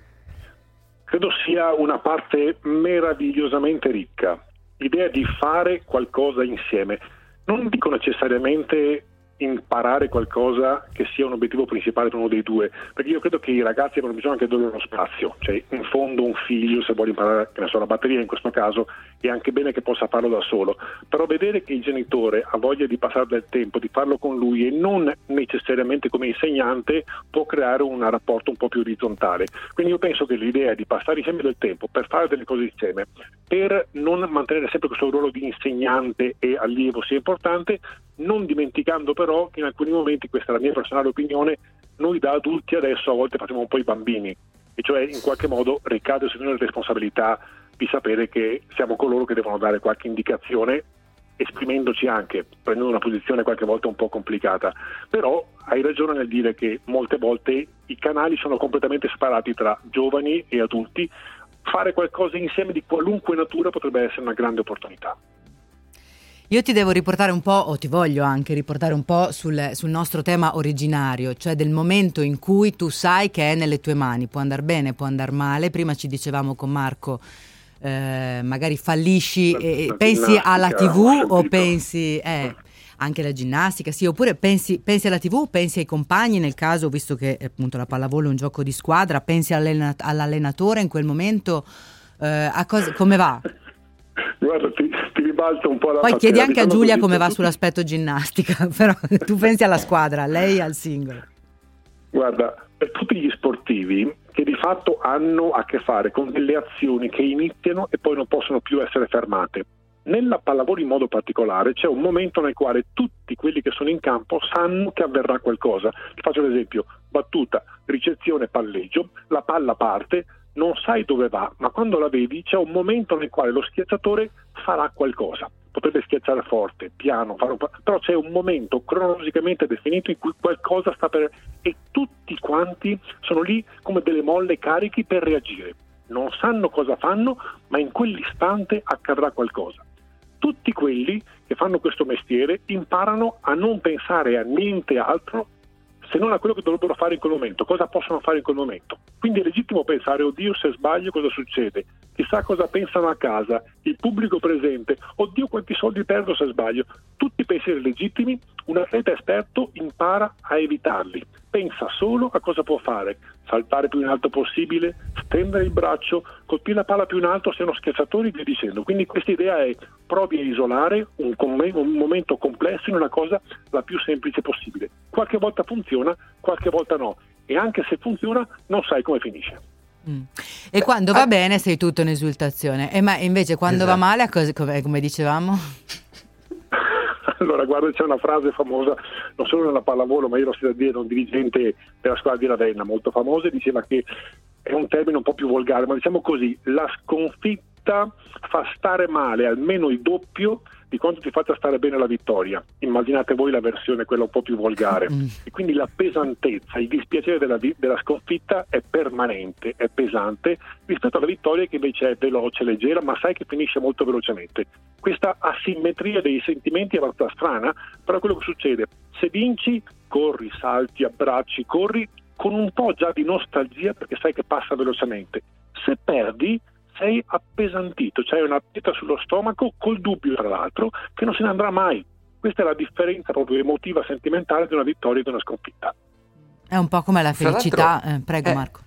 Credo sia una parte meravigliosamente ricca, l'idea di fare qualcosa insieme. Non dico necessariamente imparare qualcosa che sia un obiettivo principale per uno dei due, perché io credo che i ragazzi abbiano bisogno anche di uno spazio, cioè in fondo un figlio se vuole imparare, che ne so, la batteria in questo caso, è anche bene che possa farlo da solo, però vedere che il genitore ha voglia di passare del tempo, di farlo con lui e non necessariamente come insegnante può creare un rapporto un po' più orizzontale. Quindi io penso che l'idea di passare insieme del tempo per fare delle cose insieme, per non mantenere sempre questo ruolo di insegnante e allievo sia importante, non dimenticando però che in alcuni momenti, questa è la mia personale opinione, noi da adulti adesso a volte facciamo un po' i bambini, e cioè in qualche modo ricade su noi la responsabilità di sapere che siamo coloro che devono dare qualche indicazione esprimendoci anche, prendendo una posizione qualche volta un po' complicata. Però hai ragione nel dire che molte volte i canali sono completamente separati tra giovani e adulti. Fare qualcosa insieme di qualunque natura potrebbe essere una grande opportunità. Io ti devo riportare un po', o ti voglio anche riportare un po' sul, sul, nostro tema originario, cioè del momento in cui tu sai che è nelle tue mani, può andare bene, può andare male. Prima ci dicevamo con Marco, eh, magari fallisci La- e la pensi alla TV o pensi... Eh, anche la ginnastica, sì, oppure pensi, pensi alla TV, pensi ai compagni, nel caso, visto che appunto la pallavolo è un gioco di squadra, pensi all'allena- all'allenatore in quel momento, eh, a cosa- come va? Guarda, ti, ti ribalto un po' la Poi chiedi anche a Giulia come va sull'aspetto ginnastica, però tu pensi alla squadra, lei al singolo. Guarda, per tutti gli sportivi che di fatto hanno a che fare con delle azioni che iniziano e poi non possono più essere fermate. Nella pallavolo in modo particolare c'è un momento nel quale tutti quelli che sono in campo sanno che avverrà qualcosa. Ti faccio l'esempio, battuta, ricezione, palleggio, la palla parte, non sai dove va, ma quando la vedi c'è un momento nel quale lo schiacciatore farà qualcosa. Potrebbe schiacciare forte, piano, però c'è un momento cronologicamente definito in cui qualcosa sta per... e tutti quanti sono lì come delle molle carichi per reagire. Non sanno cosa fanno, ma in quell'istante accadrà qualcosa. Tutti quelli che fanno questo mestiere imparano a non pensare a niente altro se non a quello che dovrebbero fare in quel momento, cosa possono fare in quel momento. Quindi è legittimo pensare, oddio se sbaglio cosa succede, chissà cosa pensano a casa, il pubblico presente, oddio quanti soldi perdo se sbaglio. Tutti pensieri legittimi, un atleta esperto impara a evitarli, pensa solo a cosa può fare, saltare più in alto possibile, stendere il braccio, colpire la palla più in alto se è uno schiacciatore e via dicendo. Quindi questa idea è provi a isolare un, com- un momento complesso in una cosa la più semplice possibile. Qualche volta funziona, qualche volta no. E anche se funziona non sai come finisce. Mm. E quando va bene sei tutto in esultazione, e ma invece quando va Esatto. male, a cosa- come, come dicevamo? Allora, guarda, c'è una frase famosa, non solo nella pallavolo, ma io l'ho sentita dire un dirigente della squadra di Ravenna, molto famosa, diceva che è un termine un po' più volgare, ma diciamo così, la sconfitta fa stare male almeno il doppio di quanto ti faccia stare bene la vittoria. Immaginate voi la versione quella un po' più volgare. Mm. E quindi la pesantezza, il dispiacere della, della sconfitta è permanente, è pesante rispetto alla vittoria che invece è veloce, leggera, ma sai che finisce molto velocemente. Questa asimmetria dei sentimenti è abbastanza strana, però quello che succede, se vinci, corri, salti, abbracci, corri con un po' già di nostalgia perché sai che passa velocemente. Se perdi, sei appesantito, c'hai una pietra sullo stomaco col dubbio, tra l'altro, che non se ne andrà mai. Questa è la differenza proprio emotiva, sentimentale di una vittoria e di una sconfitta. È un po' come la felicità. eh, prego, eh, Marco.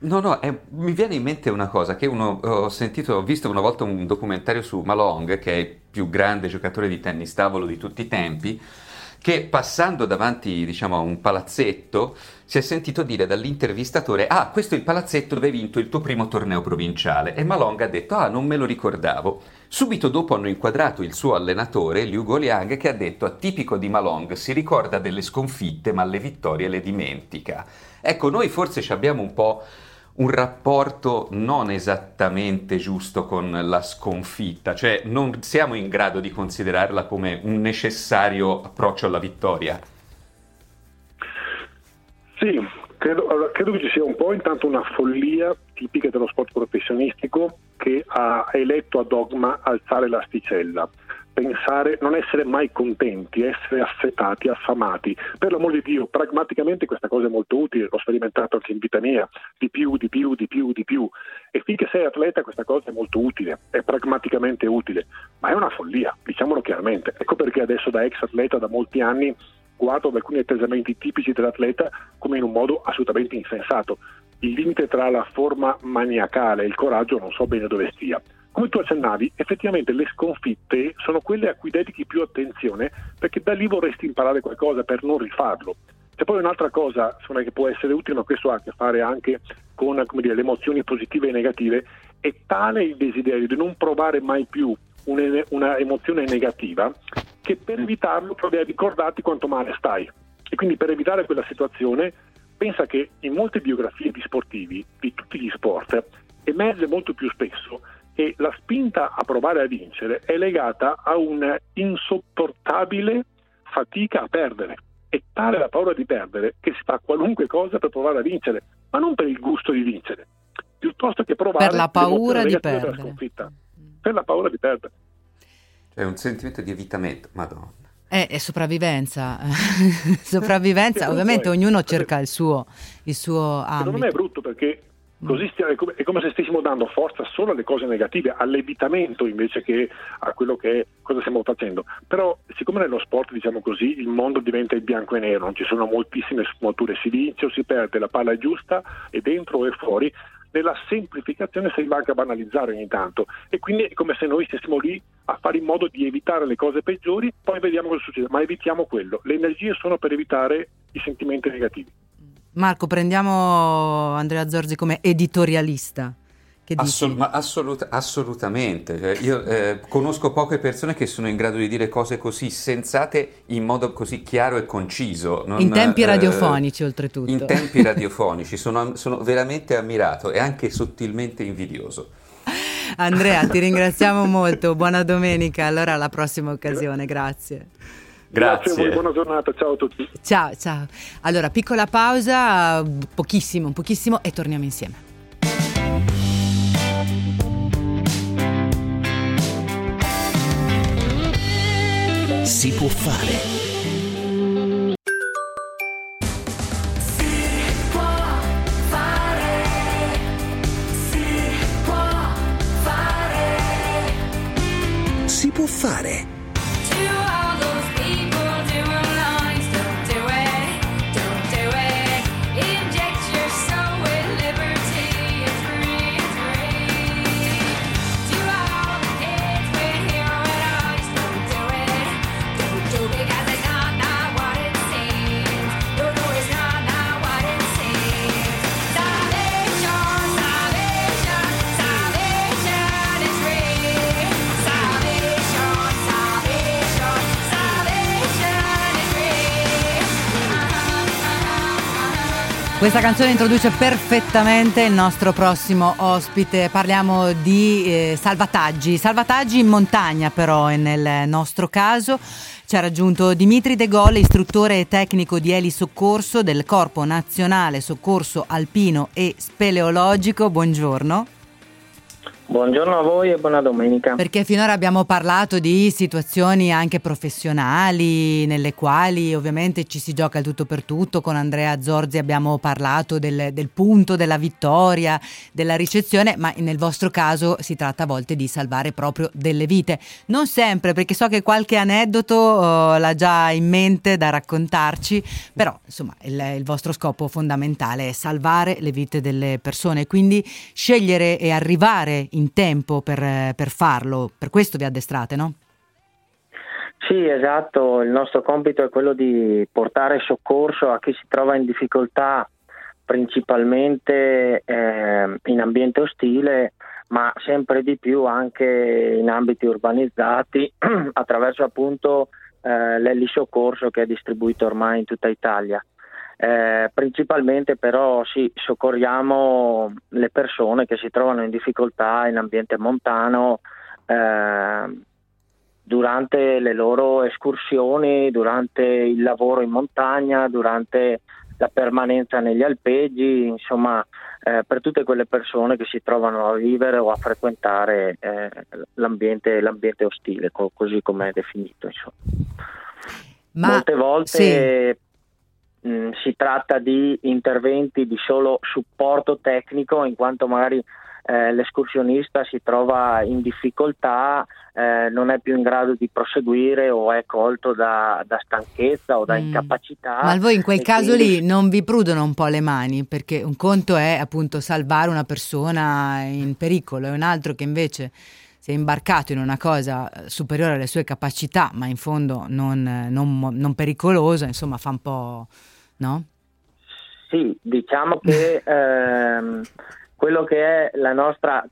No, no, eh, mi viene in mente una cosa che uno, ho sentito, ho visto una volta un documentario su Malong, che è il più grande giocatore di tennis tavolo di tutti i tempi, che passando davanti, diciamo, a un palazzetto si è sentito dire dall'intervistatore «Ah, questo è il palazzetto dove hai vinto il tuo primo torneo provinciale». E Malong ha detto «Ah, non me lo ricordavo». Subito dopo hanno inquadrato il suo allenatore, Liu Goliang, che ha detto «Atipico di Malong, si ricorda delle sconfitte ma le vittorie le dimentica». Ecco, noi forse ci abbiamo un po' un rapporto non esattamente giusto con la sconfitta, cioè non siamo in grado di considerarla come un necessario approccio alla vittoria. Sì, credo, credo che ci sia un po' intanto una follia tipica dello sport professionistico che ha eletto a dogma alzare l'asticella pensare, non essere mai contenti, essere assetati, affamati. Per l'amor di Dio, pragmaticamente questa cosa è molto utile, l'ho sperimentato anche in vita mia, di più, di più, di più, di più. E finché sei atleta questa cosa è molto utile, è pragmaticamente utile, ma è una follia, diciamolo chiaramente. Ecco perché adesso da ex atleta da molti anni guardo ad alcuni atteggiamenti tipici dell'atleta come in un modo assolutamente insensato. Il limite tra la forma maniacale e il coraggio non so bene dove stia. Come tu accennavi, effettivamente le sconfitte sono quelle a cui dedichi più attenzione perché da lì vorresti imparare qualcosa per non rifarlo. C'è poi un'altra cosa me, che può essere utile, ma questo ha a che fare anche con dire, le emozioni positive e negative, è tale il desiderio di non provare mai più una emozione negativa che per evitarlo provi a ricordarti quanto male stai. E quindi per evitare quella situazione pensa che in molte biografie di sportivi, di tutti gli sport, emerge molto più spesso che la spinta a provare a vincere è legata a un'insopportabile fatica a perdere. È tale la paura di perdere che si fa qualunque cosa per provare a vincere, ma non per il gusto di vincere, piuttosto che provare Per la paura di perdere. sconfitta. Per la paura di perdere. È un sentimento di evitamento, madonna. Eh, è sopravvivenza. sopravvivenza, ovviamente ognuno cerca il suo, il suo Secondo me è ambito. brutto perché così stia- è, come, se stessimo dando forza solo alle cose negative, all'evitamento invece che a quello che cosa stiamo facendo. Però siccome nello sport, diciamo così, il mondo diventa il bianco e nero, non ci sono moltissime sfumature, si vince o si perde, la palla è giusta, è dentro è fuori, nella semplificazione si va anche a banalizzare ogni tanto e quindi è come se noi stessimo lì a fare in modo di evitare le cose peggiori, poi vediamo cosa succede, ma evitiamo quello. Le energie sono per evitare i sentimenti negativi. Marco, prendiamo Andrea Zorzi come editorialista. Che dici? Assol- ma assoluta- assolutamente. Cioè, io eh, conosco poche persone che sono in grado di dire cose così sensate in modo così chiaro e conciso. Non, In tempi eh, radiofonici, oltretutto. In tempi radiofonici. Sono, sono veramente ammirato e anche sottilmente invidioso. Andrea, ti ringraziamo molto. Buona domenica. Allora, alla prossima occasione. Grazie. Grazie voi, buona giornata, ciao a tutti. Ciao, ciao. Allora, piccola pausa, pochissimo, pochissimo e torniamo insieme. Si può fare. Si può fare. Questa canzone introduce perfettamente il nostro prossimo ospite. Parliamo di eh, salvataggi, salvataggi in montagna però nel nostro caso. Ci ha raggiunto Dimitri De Gaulle, istruttore tecnico di Eli Soccorso del Corpo Nazionale Soccorso Alpino e Speleologico. Buongiorno. Buongiorno a voi e buona domenica. Perché finora abbiamo parlato di situazioni anche professionali nelle quali ovviamente ci si gioca il tutto per tutto. Con Andrea Zorzi abbiamo parlato del, del punto della vittoria, della ricezione, ma nel vostro caso si tratta a volte di salvare proprio delle vite. Non sempre, perché so che qualche aneddoto oh, l'ha già in mente da raccontarci, però insomma il, il vostro scopo fondamentale è salvare le vite delle persone, quindi scegliere e arrivare in tempo per, per farlo, per questo vi addestrate, no? Sì, esatto, il nostro compito è quello di portare soccorso a chi si trova in difficoltà principalmente eh, in ambiente ostile, ma sempre di più anche in ambiti urbanizzati attraverso appunto eh, l'elisoccorso che è distribuito ormai in tutta Italia. Eh, principalmente però sì, soccorriamo le persone che si trovano in difficoltà in ambiente montano eh, durante le loro escursioni, durante il lavoro in montagna, durante la permanenza negli alpeggi, insomma eh, per tutte quelle persone che si trovano a vivere o a frequentare eh, l'ambiente, l'ambiente, ostile, co- così come è definito. Ma, Molte volte sì mh, mm, si tratta di interventi di solo supporto tecnico in quanto magari eh, l'escursionista si trova in difficoltà, eh, non è più in grado di proseguire o è colto da, da stanchezza o da mm. incapacità. Ma voi in quel caso quindi... lì non vi prudono un po' le mani perché un conto è appunto salvare una persona in pericolo e un altro che invece si è imbarcato in una cosa superiore alle sue capacità ma in fondo non, non, non pericolosa, insomma fa un po' no? Sì, diciamo che ehm, quello che è la nostra,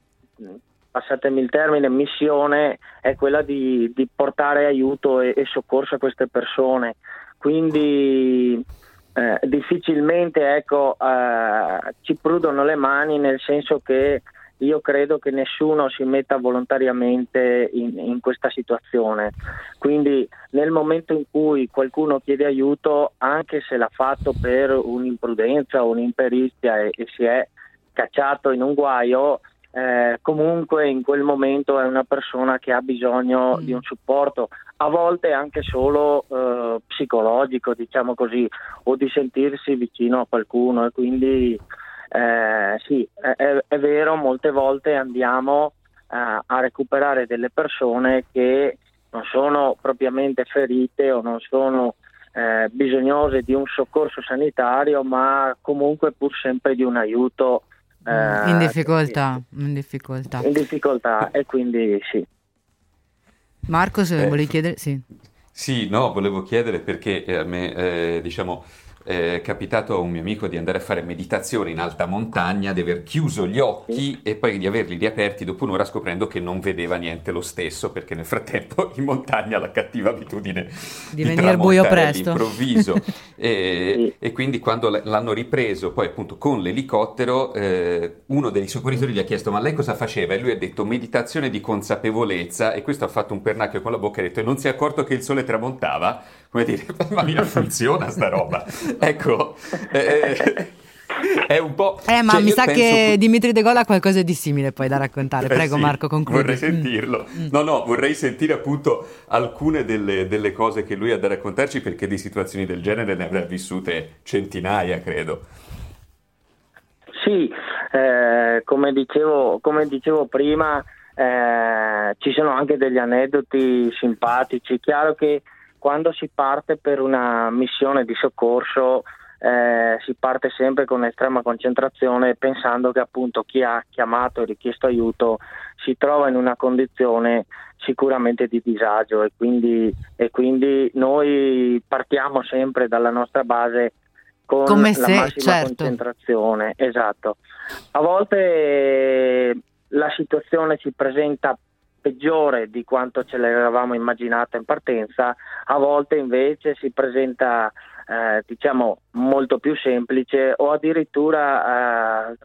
passatemi il termine, missione è quella di, di portare aiuto e, e, soccorso a queste persone. Quindi eh, difficilmente ecco, eh, ci prudono le mani nel senso che io credo che nessuno si metta volontariamente in, in, questa situazione. Quindi nel momento in cui qualcuno chiede aiuto, anche se l'ha fatto per un'imprudenza o un'imperizia e, e si è cacciato in un guaio, eh, comunque in quel momento è una persona che ha bisogno mm. di un supporto, a volte anche solo eh, psicologico, diciamo così, o di sentirsi vicino a qualcuno e quindi eh, sì, è, è, vero, molte volte andiamo eh, a recuperare delle persone che non sono propriamente ferite o non sono eh, bisognose di un soccorso sanitario, ma comunque pur sempre di un aiuto. Eh, in difficoltà, in difficoltà. In difficoltà e quindi sì. Marco, se eh, volevi chiedere, sì. Sì, no, volevo chiedere perché a me, eh, diciamo, è capitato a un mio amico di andare a fare meditazione in alta montagna, di aver chiuso gli occhi e poi di averli riaperti dopo un'ora scoprendo che non vedeva niente lo stesso perché nel frattempo in montagna la cattiva abitudine di, di venire buio presto. All'improvviso e, e, quindi quando l'hanno ripreso poi appunto con l'elicottero eh, uno dei soccorritori gli ha chiesto ma lei cosa faceva? E lui ha detto meditazione di consapevolezza. E questo ha fatto un pernacchio con la bocca e ha detto e non si è accorto che il sole tramontava? Come dire ma mia funziona sta roba ecco, eh, è un po'... Eh, ma cioè, mi sa penso... che Dimitri De Gola ha qualcosa di simile poi da raccontare. Eh, Prego sì, Marco, concludi. Vorrei sentirlo. Mm. No, no, vorrei sentire appunto alcune delle, delle, cose che lui ha da raccontarci perché di situazioni del genere ne avrà vissute centinaia, credo. Sì, eh, come, dicevo, come, dicevo, prima, eh, ci sono anche degli aneddoti simpatici. Chiaro che quando si parte per una missione di soccorso eh, si parte sempre con estrema concentrazione pensando che appunto chi ha chiamato e richiesto aiuto si trova in una condizione sicuramente di disagio e quindi, e quindi noi partiamo sempre dalla nostra base con Come la se, massima certo. concentrazione. Esatto. A volte la situazione si presenta peggiore di quanto ce l'eravamo immaginata in partenza, a volte invece si presenta eh, diciamo molto più semplice o addirittura eh,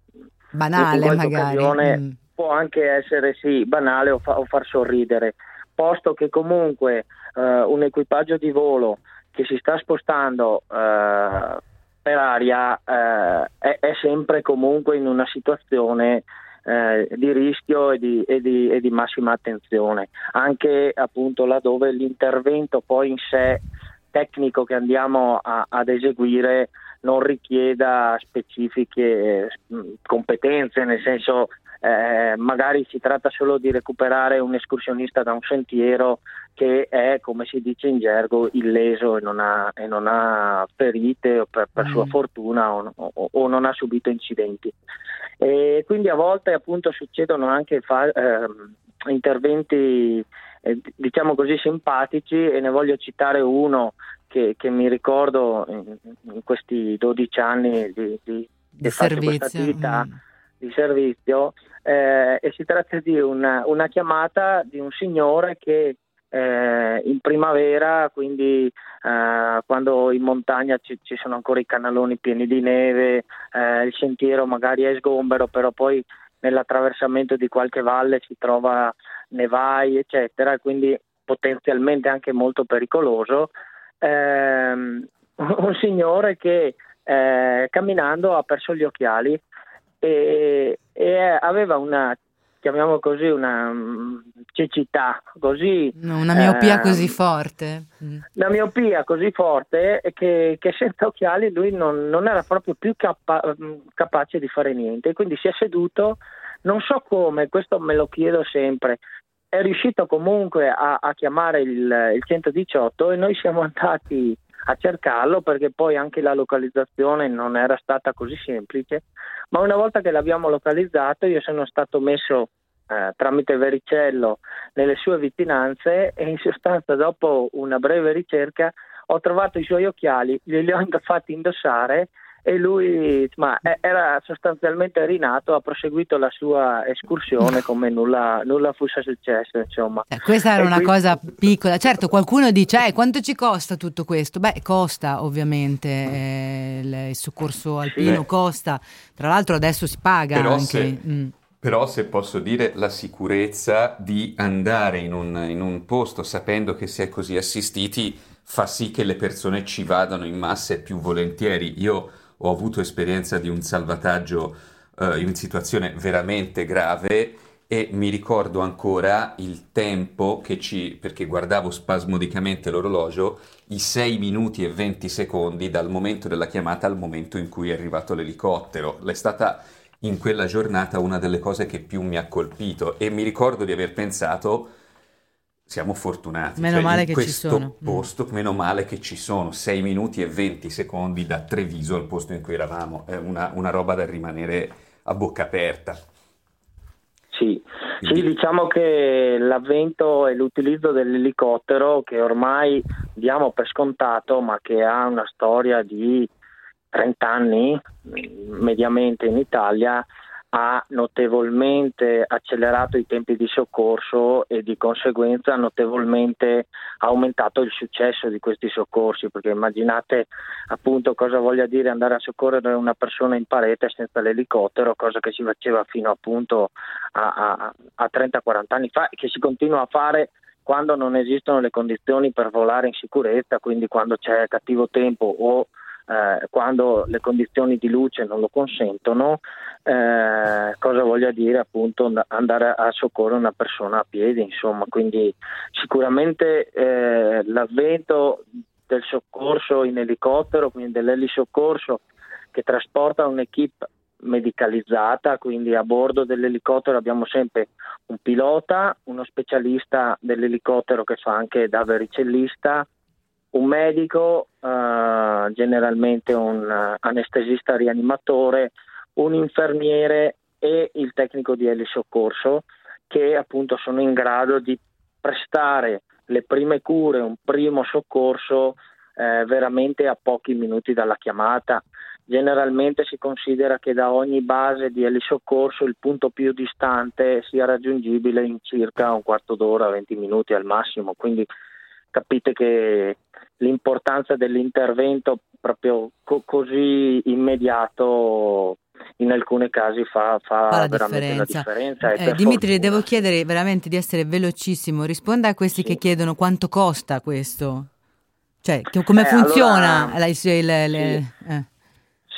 banale magari. Mm. può anche essere sì banale o, fa- o far sorridere, posto che comunque eh, un equipaggio di volo che si sta spostando eh, per aria eh, è, è sempre comunque in una situazione eh, di rischio e di, e di- e di massima attenzione, anche appunto laddove l'intervento poi in sé tecnico che andiamo a- ad eseguire non richieda specifiche eh, competenze, nel senso eh, magari si tratta solo di recuperare un escursionista da un sentiero che è, come si dice in gergo, illeso e non ha, e non ha ferite o per, per Mm. sua fortuna o, o- o non ha subito incidenti. E quindi a volte appunto succedono anche fa- ehm, interventi eh, diciamo così simpatici e ne voglio citare uno che, che mi ricordo in, in questi 12 anni di, di, Di questa servizio. attività mm. di servizio eh, e si tratta di una, una chiamata di un signore che eh, in primavera, quindi eh, quando in montagna ci, ci sono ancora i canaloni pieni di neve, eh, il sentiero magari è sgombero, però poi nell'attraversamento di qualche valle si trova nevai, eccetera, quindi potenzialmente anche molto pericoloso. Ehm, un signore che eh, camminando ha perso gli occhiali e, e aveva una, chiamiamo così, una mm, cecità, così Una miopia ehm, così forte. Mm. una miopia così forte che, che senza occhiali lui non, non era proprio più capa- mm, capace di fare niente. Quindi si è seduto, non so come, questo me lo chiedo sempre. È riuscito comunque a, a chiamare il, il 118 e noi siamo andati a cercarlo perché poi anche la localizzazione non era stata così semplice. Ma una volta che l'abbiamo localizzato, io sono stato messo eh, tramite Vericello nelle sue vicinanze e in sostanza dopo una breve ricerca ho trovato i suoi occhiali, glieli ho fatti indossare e lui insomma, era sostanzialmente rinato, ha proseguito la sua escursione come nulla, nulla fosse successo insomma. Eh, questa era E una quindi- cosa piccola. Certo, qualcuno dice, eh, quanto ci costa tutto questo? Beh, costa ovviamente, eh, il, soccorso alpino Beh. costa. Tra l'altro adesso si paga Però anche. se- Mm. Però se posso dire la sicurezza di andare in un, in un posto sapendo che si è così assistiti fa sì che le persone ci vadano in massa e più volentieri. Io ho avuto esperienza di un salvataggio eh, in situazione veramente grave e mi ricordo ancora il tempo che ci, perché guardavo spasmodicamente l'orologio, i 6 minuti e 20 secondi dal momento della chiamata al momento in cui è arrivato l'elicottero. È stata in quella giornata una delle cose che più mi ha colpito e mi ricordo di aver pensato siamo fortunati. Meno Cioè, male in che ci questo sono. Mm. posto, meno male che ci sono 6 minuti e 20 secondi da Treviso al posto in cui eravamo. È una, una roba da rimanere a bocca aperta. Sì. Sì, diciamo che l'avvento e l'utilizzo dell'elicottero, che ormai diamo per scontato, ma che ha una storia di 30 anni mm, mediamente in Italia, ha notevolmente accelerato i tempi di soccorso e di conseguenza notevolmente aumentato il successo di questi soccorsi, perché immaginate appunto cosa voglia dire andare a soccorrere una persona in parete senza l'elicottero, cosa che si faceva fino appunto a, a- a 30-40 anni fa e che si continua a fare quando non esistono le condizioni per volare in sicurezza, quindi quando c'è cattivo tempo o eh, quando le condizioni di luce non lo consentono, eh, cosa voglia dire appunto and- andare a soccorrere una persona a piedi, insomma, quindi sicuramente eh, l'avvento del soccorso in elicottero, quindi dell'elisoccorso che trasporta un'equipe medicalizzata, quindi a bordo dell'elicottero abbiamo sempre un pilota, uno specialista dell'elicottero che fa anche da vericellista, un medico, eh, generalmente un eh, anestesista rianimatore, un infermiere e il tecnico di elisoccorso che appunto sono in grado di prestare le prime cure, un primo soccorso eh, veramente a pochi minuti dalla chiamata. Generalmente si considera che da ogni base di elisoccorso il punto più distante sia raggiungibile in circa un quarto d'ora, 20 minuti al massimo, quindi capite che l'importanza dell'intervento proprio co- così immediato in alcuni casi fa, fa Fa la veramente la differenza. differenza. Eh, Dimitri, le fortuna. devo chiedere veramente di essere velocissimo. Risponda a questi Sì. che chiedono quanto costa questo. Cioè, come Eh, funziona allora, il- il- le- sì. eh.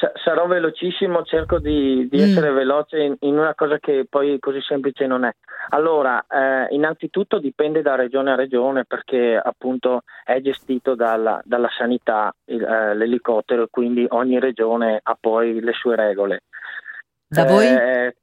Sa- Sarò velocissimo, cerco di, di Mm. essere veloce in, in una cosa che poi così semplice non è. Allora, eh, innanzitutto dipende da regione a regione perché appunto è gestito dalla, dalla sanità il- eh, l'elicottero, quindi ogni regione ha poi le sue regole. Da voi? Eh,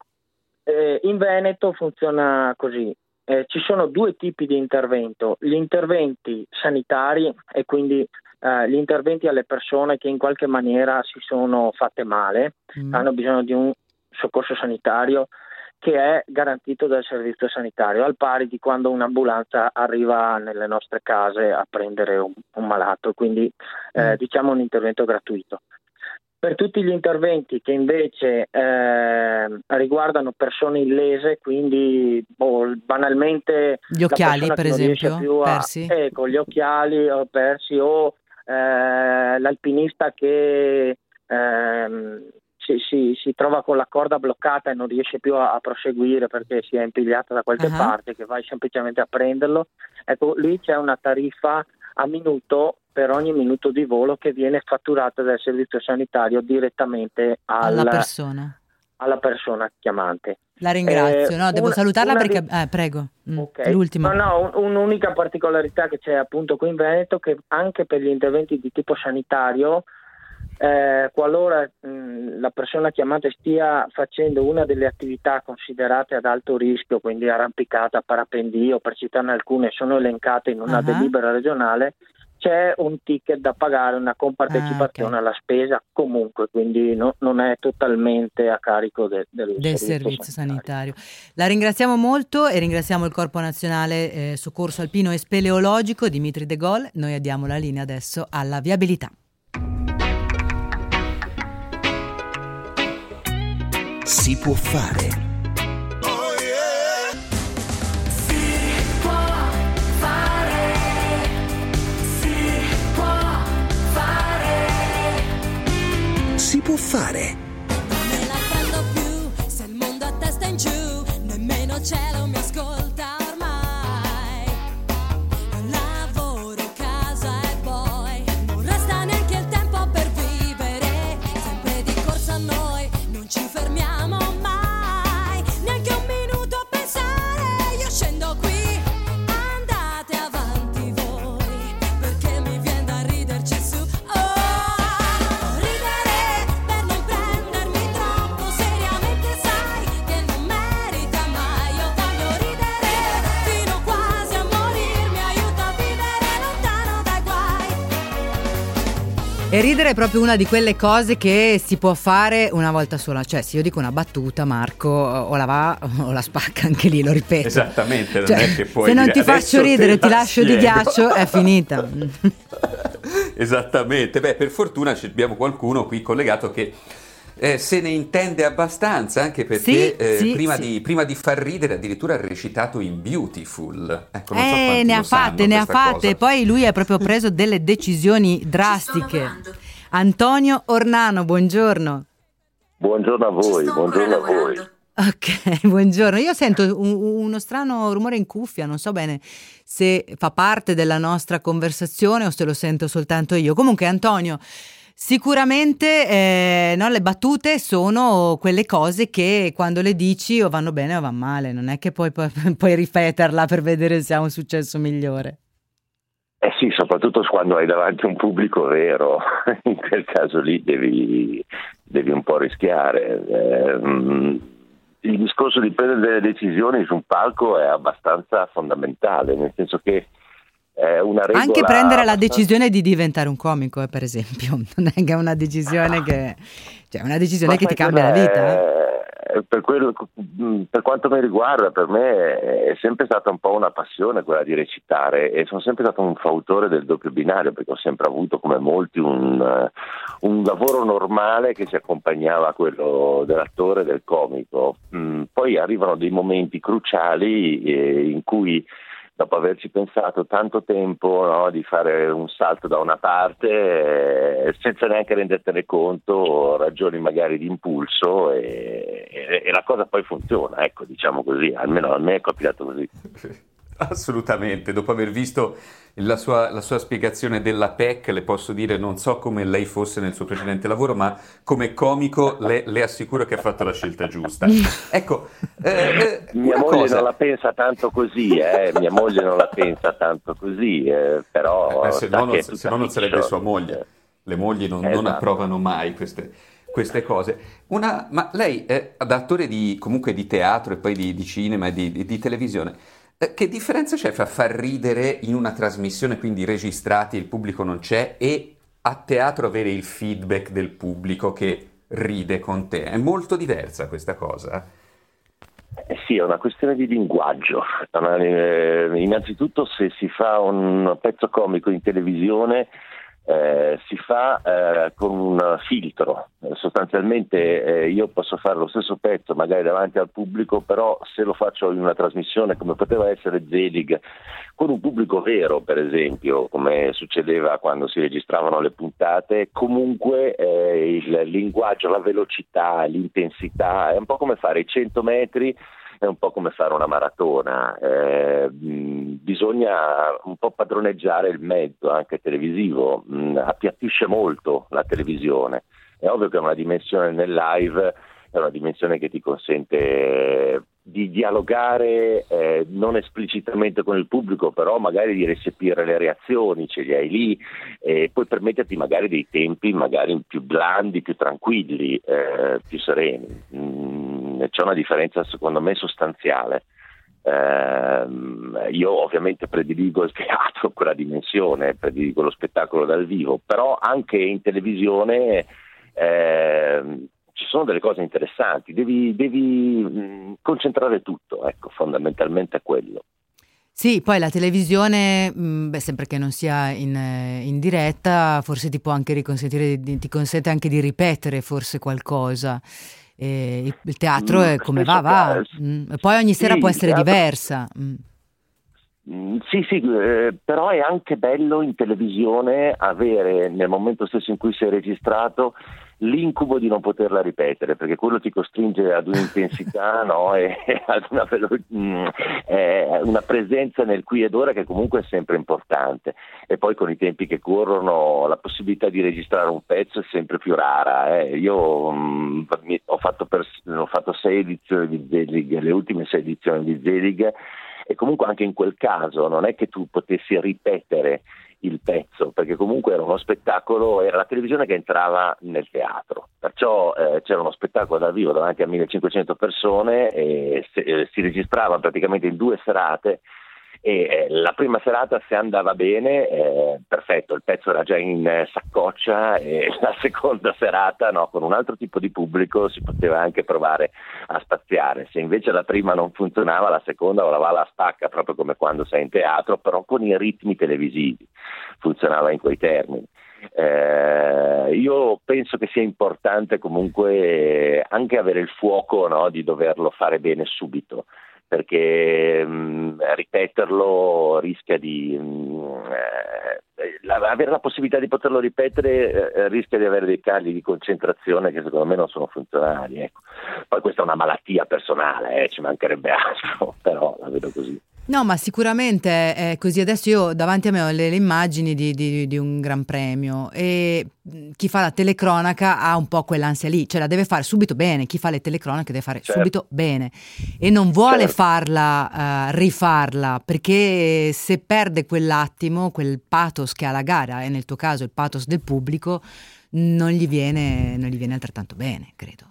eh, in Veneto funziona così. Eh, ci sono due tipi di intervento, gli interventi sanitari e quindi eh, gli interventi alle persone che in qualche maniera si sono fatte male, Mm. hanno bisogno di un soccorso sanitario che è garantito dal servizio sanitario, al pari di quando un'ambulanza arriva nelle nostre case a prendere un, un malato, quindi eh, Mm. diciamo un intervento gratuito. Per tutti gli interventi che invece eh, riguardano persone illese, quindi boh, banalmente Gli occhiali, per esempio, a- persi? Ecco, gli occhiali o persi o eh, l'alpinista che ehm, si, si- si trova con la corda bloccata e non riesce più a, a proseguire perché si è impigliata da qualche Ah. parte, che vai semplicemente a prenderlo. Ecco, lì c'è una tariffa a minuto per ogni minuto di volo che viene fatturata dal servizio sanitario direttamente al- alla persona. alla persona chiamante. La ringrazio. Eh, no, devo una- salutarla una perché... di- eh, prego, Mm, Ok. l'ultima. No, no, un- un'unica particolarità che c'è appunto qui in Veneto che anche per gli interventi di tipo sanitario, eh, qualora mh, la persona chiamata stia facendo una delle attività considerate ad alto rischio, quindi arrampicata, parapendio, per citarne alcune, sono elencate in una Ah. delibera regionale, c'è un ticket da pagare, una compartecipazione Ah, ok. alla spesa comunque, quindi no- non è totalmente a carico de- del, del servizio sanitario. La ringraziamo molto e ringraziamo il Corpo Nazionale eh, Soccorso Alpino e Speleologico Dimitri De Gaulle. Noi diamo la linea adesso alla viabilità. Si può fare. Può fare. E ridere è proprio una di quelle cose che si può fare una volta sola. Cioè, se io dico una battuta, Marco o la va o la spacca anche lì, lo ripeto. Esattamente, non Cioè, è che puoi se non ti faccio "Adesso te ridere, ti la lascio di spiego". ghiaccio, è finita. Esattamente, beh, per fortuna abbiamo qualcuno qui collegato che eh, se ne intende abbastanza, anche perché Sì, eh, sì, prima, sì. Di, prima di far ridere addirittura ha recitato in Beautiful. Ecco, non so Eh, quanti ne ha fatte, ne ha fatte. cosa. Poi lui ha proprio preso delle decisioni drastiche. Antonio Ornano, buongiorno. Buongiorno a voi, buongiorno a voi. Ok, buongiorno. Io sento un- uno strano rumore in cuffia, non so bene se fa parte della nostra conversazione o se lo sento soltanto io. Comunque, Antonio, sicuramente eh, no, le battute sono quelle cose che quando le dici o vanno bene o vanno male, non è che poi puoi, ripeterla per vedere se ha un successo migliore. Eh sì, soprattutto quando hai davanti un pubblico vero, in quel caso lì devi, devi un po' rischiare. Ehm, il discorso di prendere delle decisioni su un palco è abbastanza fondamentale, nel senso che è una regola... Anche prendere la decisione di diventare un comico, eh, per esempio, non è che è una decisione che, cioè, una decisione che ti cambia la vita. eh. Per, quello- per quanto mi riguarda, per me è sempre stata un po' una passione quella di recitare e sono sempre stato un fautore del doppio binario perché ho sempre avuto, come molti, un, eh, un lavoro normale che si accompagnava a quello dell'attore e del comico. Mm, poi arrivano dei momenti cruciali eh, in cui dopo averci pensato tanto tempo no, di fare un salto da una parte eh, senza neanche rendertene conto, ragioni magari di impulso e, e- e la cosa poi funziona, ecco, diciamo così, almeno a me è capitato così. Assolutamente, dopo aver visto la sua, la sua spiegazione della PEC, le posso dire, non so come lei fosse nel suo precedente lavoro, ma come comico le, le assicuro che ha fatto la scelta giusta. Ecco, eh, eh, Mia moglie cosa- non la pensa tanto così, eh, mia moglie non la pensa tanto così, eh, però... Eh, se no non, se no non sarebbe sua moglie. Le mogli non, non Esatto. approvano mai queste, queste cose. Una, ma lei, è da attore di, comunque di teatro e poi di, di cinema e di, di- di televisione, eh, che differenza c'è fra far ridere in una trasmissione, quindi registrati, il pubblico non c'è, e a teatro avere il feedback del pubblico che ride con te? È molto diversa questa cosa? Eh sì, è una questione di linguaggio. Eh, innanzitutto se si fa un pezzo comico in televisione eh, si fa eh, con un filtro. Eh, sostanzialmente eh, io posso fare lo stesso pezzo magari davanti al pubblico, però se lo faccio in una trasmissione come poteva essere Zelig, con un pubblico vero per esempio, come succedeva quando si registravano le puntate, comunque eh, il linguaggio, la velocità, l'intensità, è un po' come fare i 100 metri è un po' come fare una maratona, eh, mh, bisogna un po' padroneggiare il mezzo anche televisivo, mh, appiattisce molto la televisione, è ovvio che una dimensione nel live è una dimensione che ti consente eh, di dialogare eh, non esplicitamente con il pubblico, però magari di recepire le reazioni, ce li hai lì e poi permetterti magari dei tempi magari più blandi, più tranquilli, eh, più sereni. Mm, c'è una differenza secondo me sostanziale. Ehm, io ovviamente prediligo il teatro, quella dimensione, prediligo lo spettacolo dal vivo, però anche in televisione ehm, ci sono delle cose interessanti, devi, devi, concentrare tutto, ecco, fondamentalmente è quello. Sì, poi la televisione, mh, beh, sempre che non sia in, eh, in diretta, forse ti può anche riconsentire, ti consente anche di ripetere forse qualcosa. E il- teatro Mm, è come va, va. Mm, poi ogni sera sì, può essere teatro- diversa. Mm. Mm, Sì, sì, eh, però è anche bello in televisione avere nel momento stesso in cui sei registrato l'incubo di non poterla ripetere, perché quello ti costringe ad un'intensità no? e ad una, mm, una presenza nel qui ed ora che comunque è sempre importante. E poi con i tempi che corrono la possibilità di registrare un pezzo è sempre più rara. eh. Io mm, mi- ho, fatto pers- ho fatto sei edizioni di Zelig, le ultime sei edizioni di Zelig e comunque anche in quel caso non è che tu potessi ripetere il pezzo, perché comunque era uno spettacolo, era la televisione che entrava nel teatro, perciò eh, c'era uno spettacolo dal vivo davanti a 1500 persone e se- eh, si registrava praticamente in due serate e eh, la prima serata se andava bene, eh, perfetto, il pezzo era già in eh, saccoccia e la seconda serata no, con un altro tipo di pubblico si poteva anche provare a spaziare, se invece la prima non funzionava la seconda o la va alla stacca proprio come quando sei in teatro, però con i ritmi televisivi, funzionava in quei termini. Eh, io penso che sia importante comunque anche avere il fuoco no, di doverlo fare bene subito perché mh, ripeterlo rischia di mh, eh, la- avere la possibilità di poterlo ripetere eh, rischia di avere dei cali di concentrazione che secondo me non sono funzionali ecco. poi questa è una malattia personale eh, ci mancherebbe altro però la vedo così No, ma sicuramente è così. Adesso io davanti a me ho le, le immagini di, di- di un gran premio e chi fa la telecronaca ha un po' quell'ansia lì, cioè la deve fare subito bene. Chi fa le telecronache deve fare Certo. subito bene e non vuole Certo. farla, eh, rifarla perché se perde quell'attimo, quel pathos che ha la gara e nel tuo caso il pathos del pubblico, non gli viene, non gli viene altrettanto bene, credo.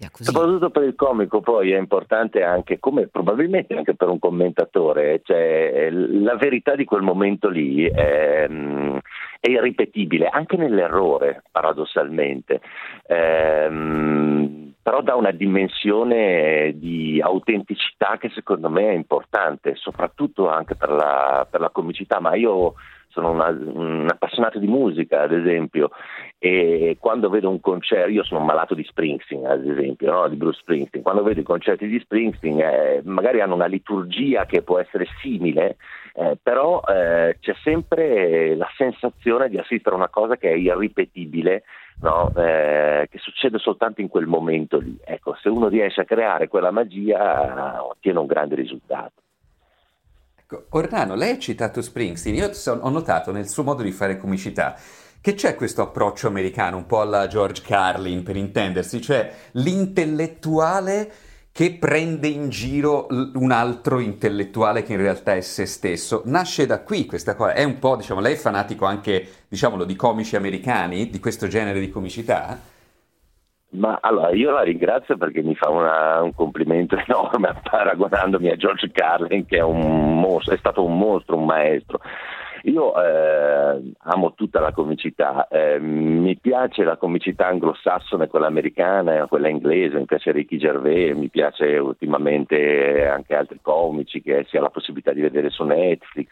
Sia così. Soprattutto per il comico poi è importante anche, come probabilmente anche per un commentatore, cioè la verità di quel momento lì è, mm, è irripetibile, anche nell'errore paradossalmente. Ehm, però dà una dimensione di autenticità che secondo me è importante, soprattutto anche per la, per la comicità, ma io sono una- un appassionato di musica, ad esempio, e quando vedo un concerto, io sono malato di Springsteen, ad esempio, no? di Bruce Springsteen, quando vedo i concerti di Springsteen eh, magari hanno una liturgia che può essere simile, Eh, però eh, c'è sempre la sensazione di assistere a una cosa che è irripetibile, no? Eh, che succede soltanto in quel momento lì. Ecco, se uno riesce a creare quella magia ottiene un grande risultato. Ecco, Ornano, lei ha citato Springsteen, io ho notato nel suo modo di fare comicità che c'è questo approccio americano, un po' alla George Carlin per intendersi, cioè l'intellettuale che prende in giro un altro intellettuale che in realtà è se stesso. Nasce da qui questa cosa, è un po', diciamo, lei è fanatico anche, diciamolo, di comici americani, di questo genere di comicità? Ma allora io la ringrazio perché mi fa una- un complimento enorme paragonandomi a George Carlin che è, mostro, è stato un mostro, un maestro. Io eh, amo tutta la comicità, eh, mi piace la comicità anglosassone, quella americana, quella inglese, mi piace Ricky Gervais, mi piace ultimamente anche altri comici che si ha la possibilità di vedere su Netflix,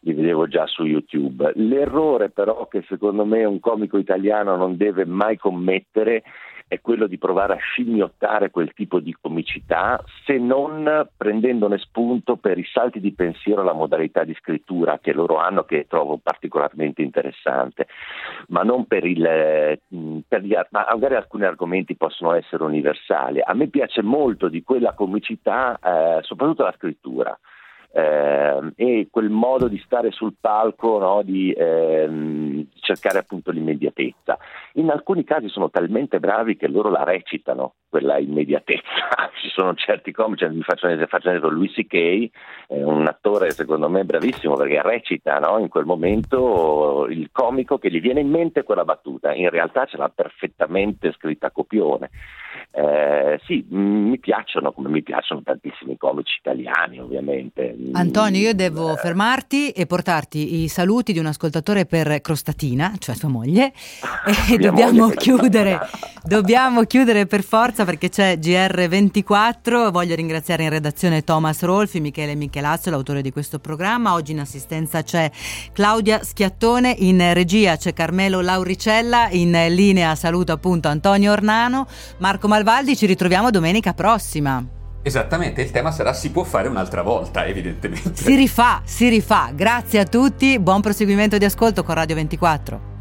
li vedevo già su YouTube. L'errore però che secondo me un comico italiano non deve mai commettere è quello di provare a scimmiottare quel tipo di comicità se non prendendone spunto per i salti di pensiero la modalità di scrittura che loro hanno che trovo particolarmente interessante, ma non per il mh, per gli ar- ma magari alcuni argomenti possono essere universali. A me piace molto di quella comicità, eh, soprattutto la scrittura. Eh, e quel modo di stare sul palco, no, di ehm, cercare appunto l'immediatezza. In alcuni casi sono talmente bravi che loro la recitano, quella immediatezza. Ci sono certi comici, mi faccio un esempio, faccio un esempio, Louis C.K., è un attore secondo me bravissimo perché recita no, in quel momento il comico che gli viene in mente quella battuta, in realtà ce l'ha perfettamente scritta a copione. Eh, sì, mi piacciono come mi piacciono tantissimi comici italiani ovviamente. Antonio, io devo Eh, fermarti e portarti i saluti di un ascoltatore per Crostatina, cioè tua moglie, e dobbiamo moglie chiudere, dobbiamo chiudere per forza perché c'è GR24. Voglio ringraziare in redazione Thomas Rolfi, Michele Michelazzo, l'autore di questo programma. Oggi in assistenza c'è Claudia Schiattone, in regia c'è Carmelo Lauricella, in linea saluto appunto Antonio Ornano, Marco Malvaldi. Ci ritroviamo domenica prossima. Esattamente, il tema sarà si può fare un'altra volta, evidentemente. Si rifà, si rifà. Grazie a tutti, buon proseguimento di ascolto con Radio 24.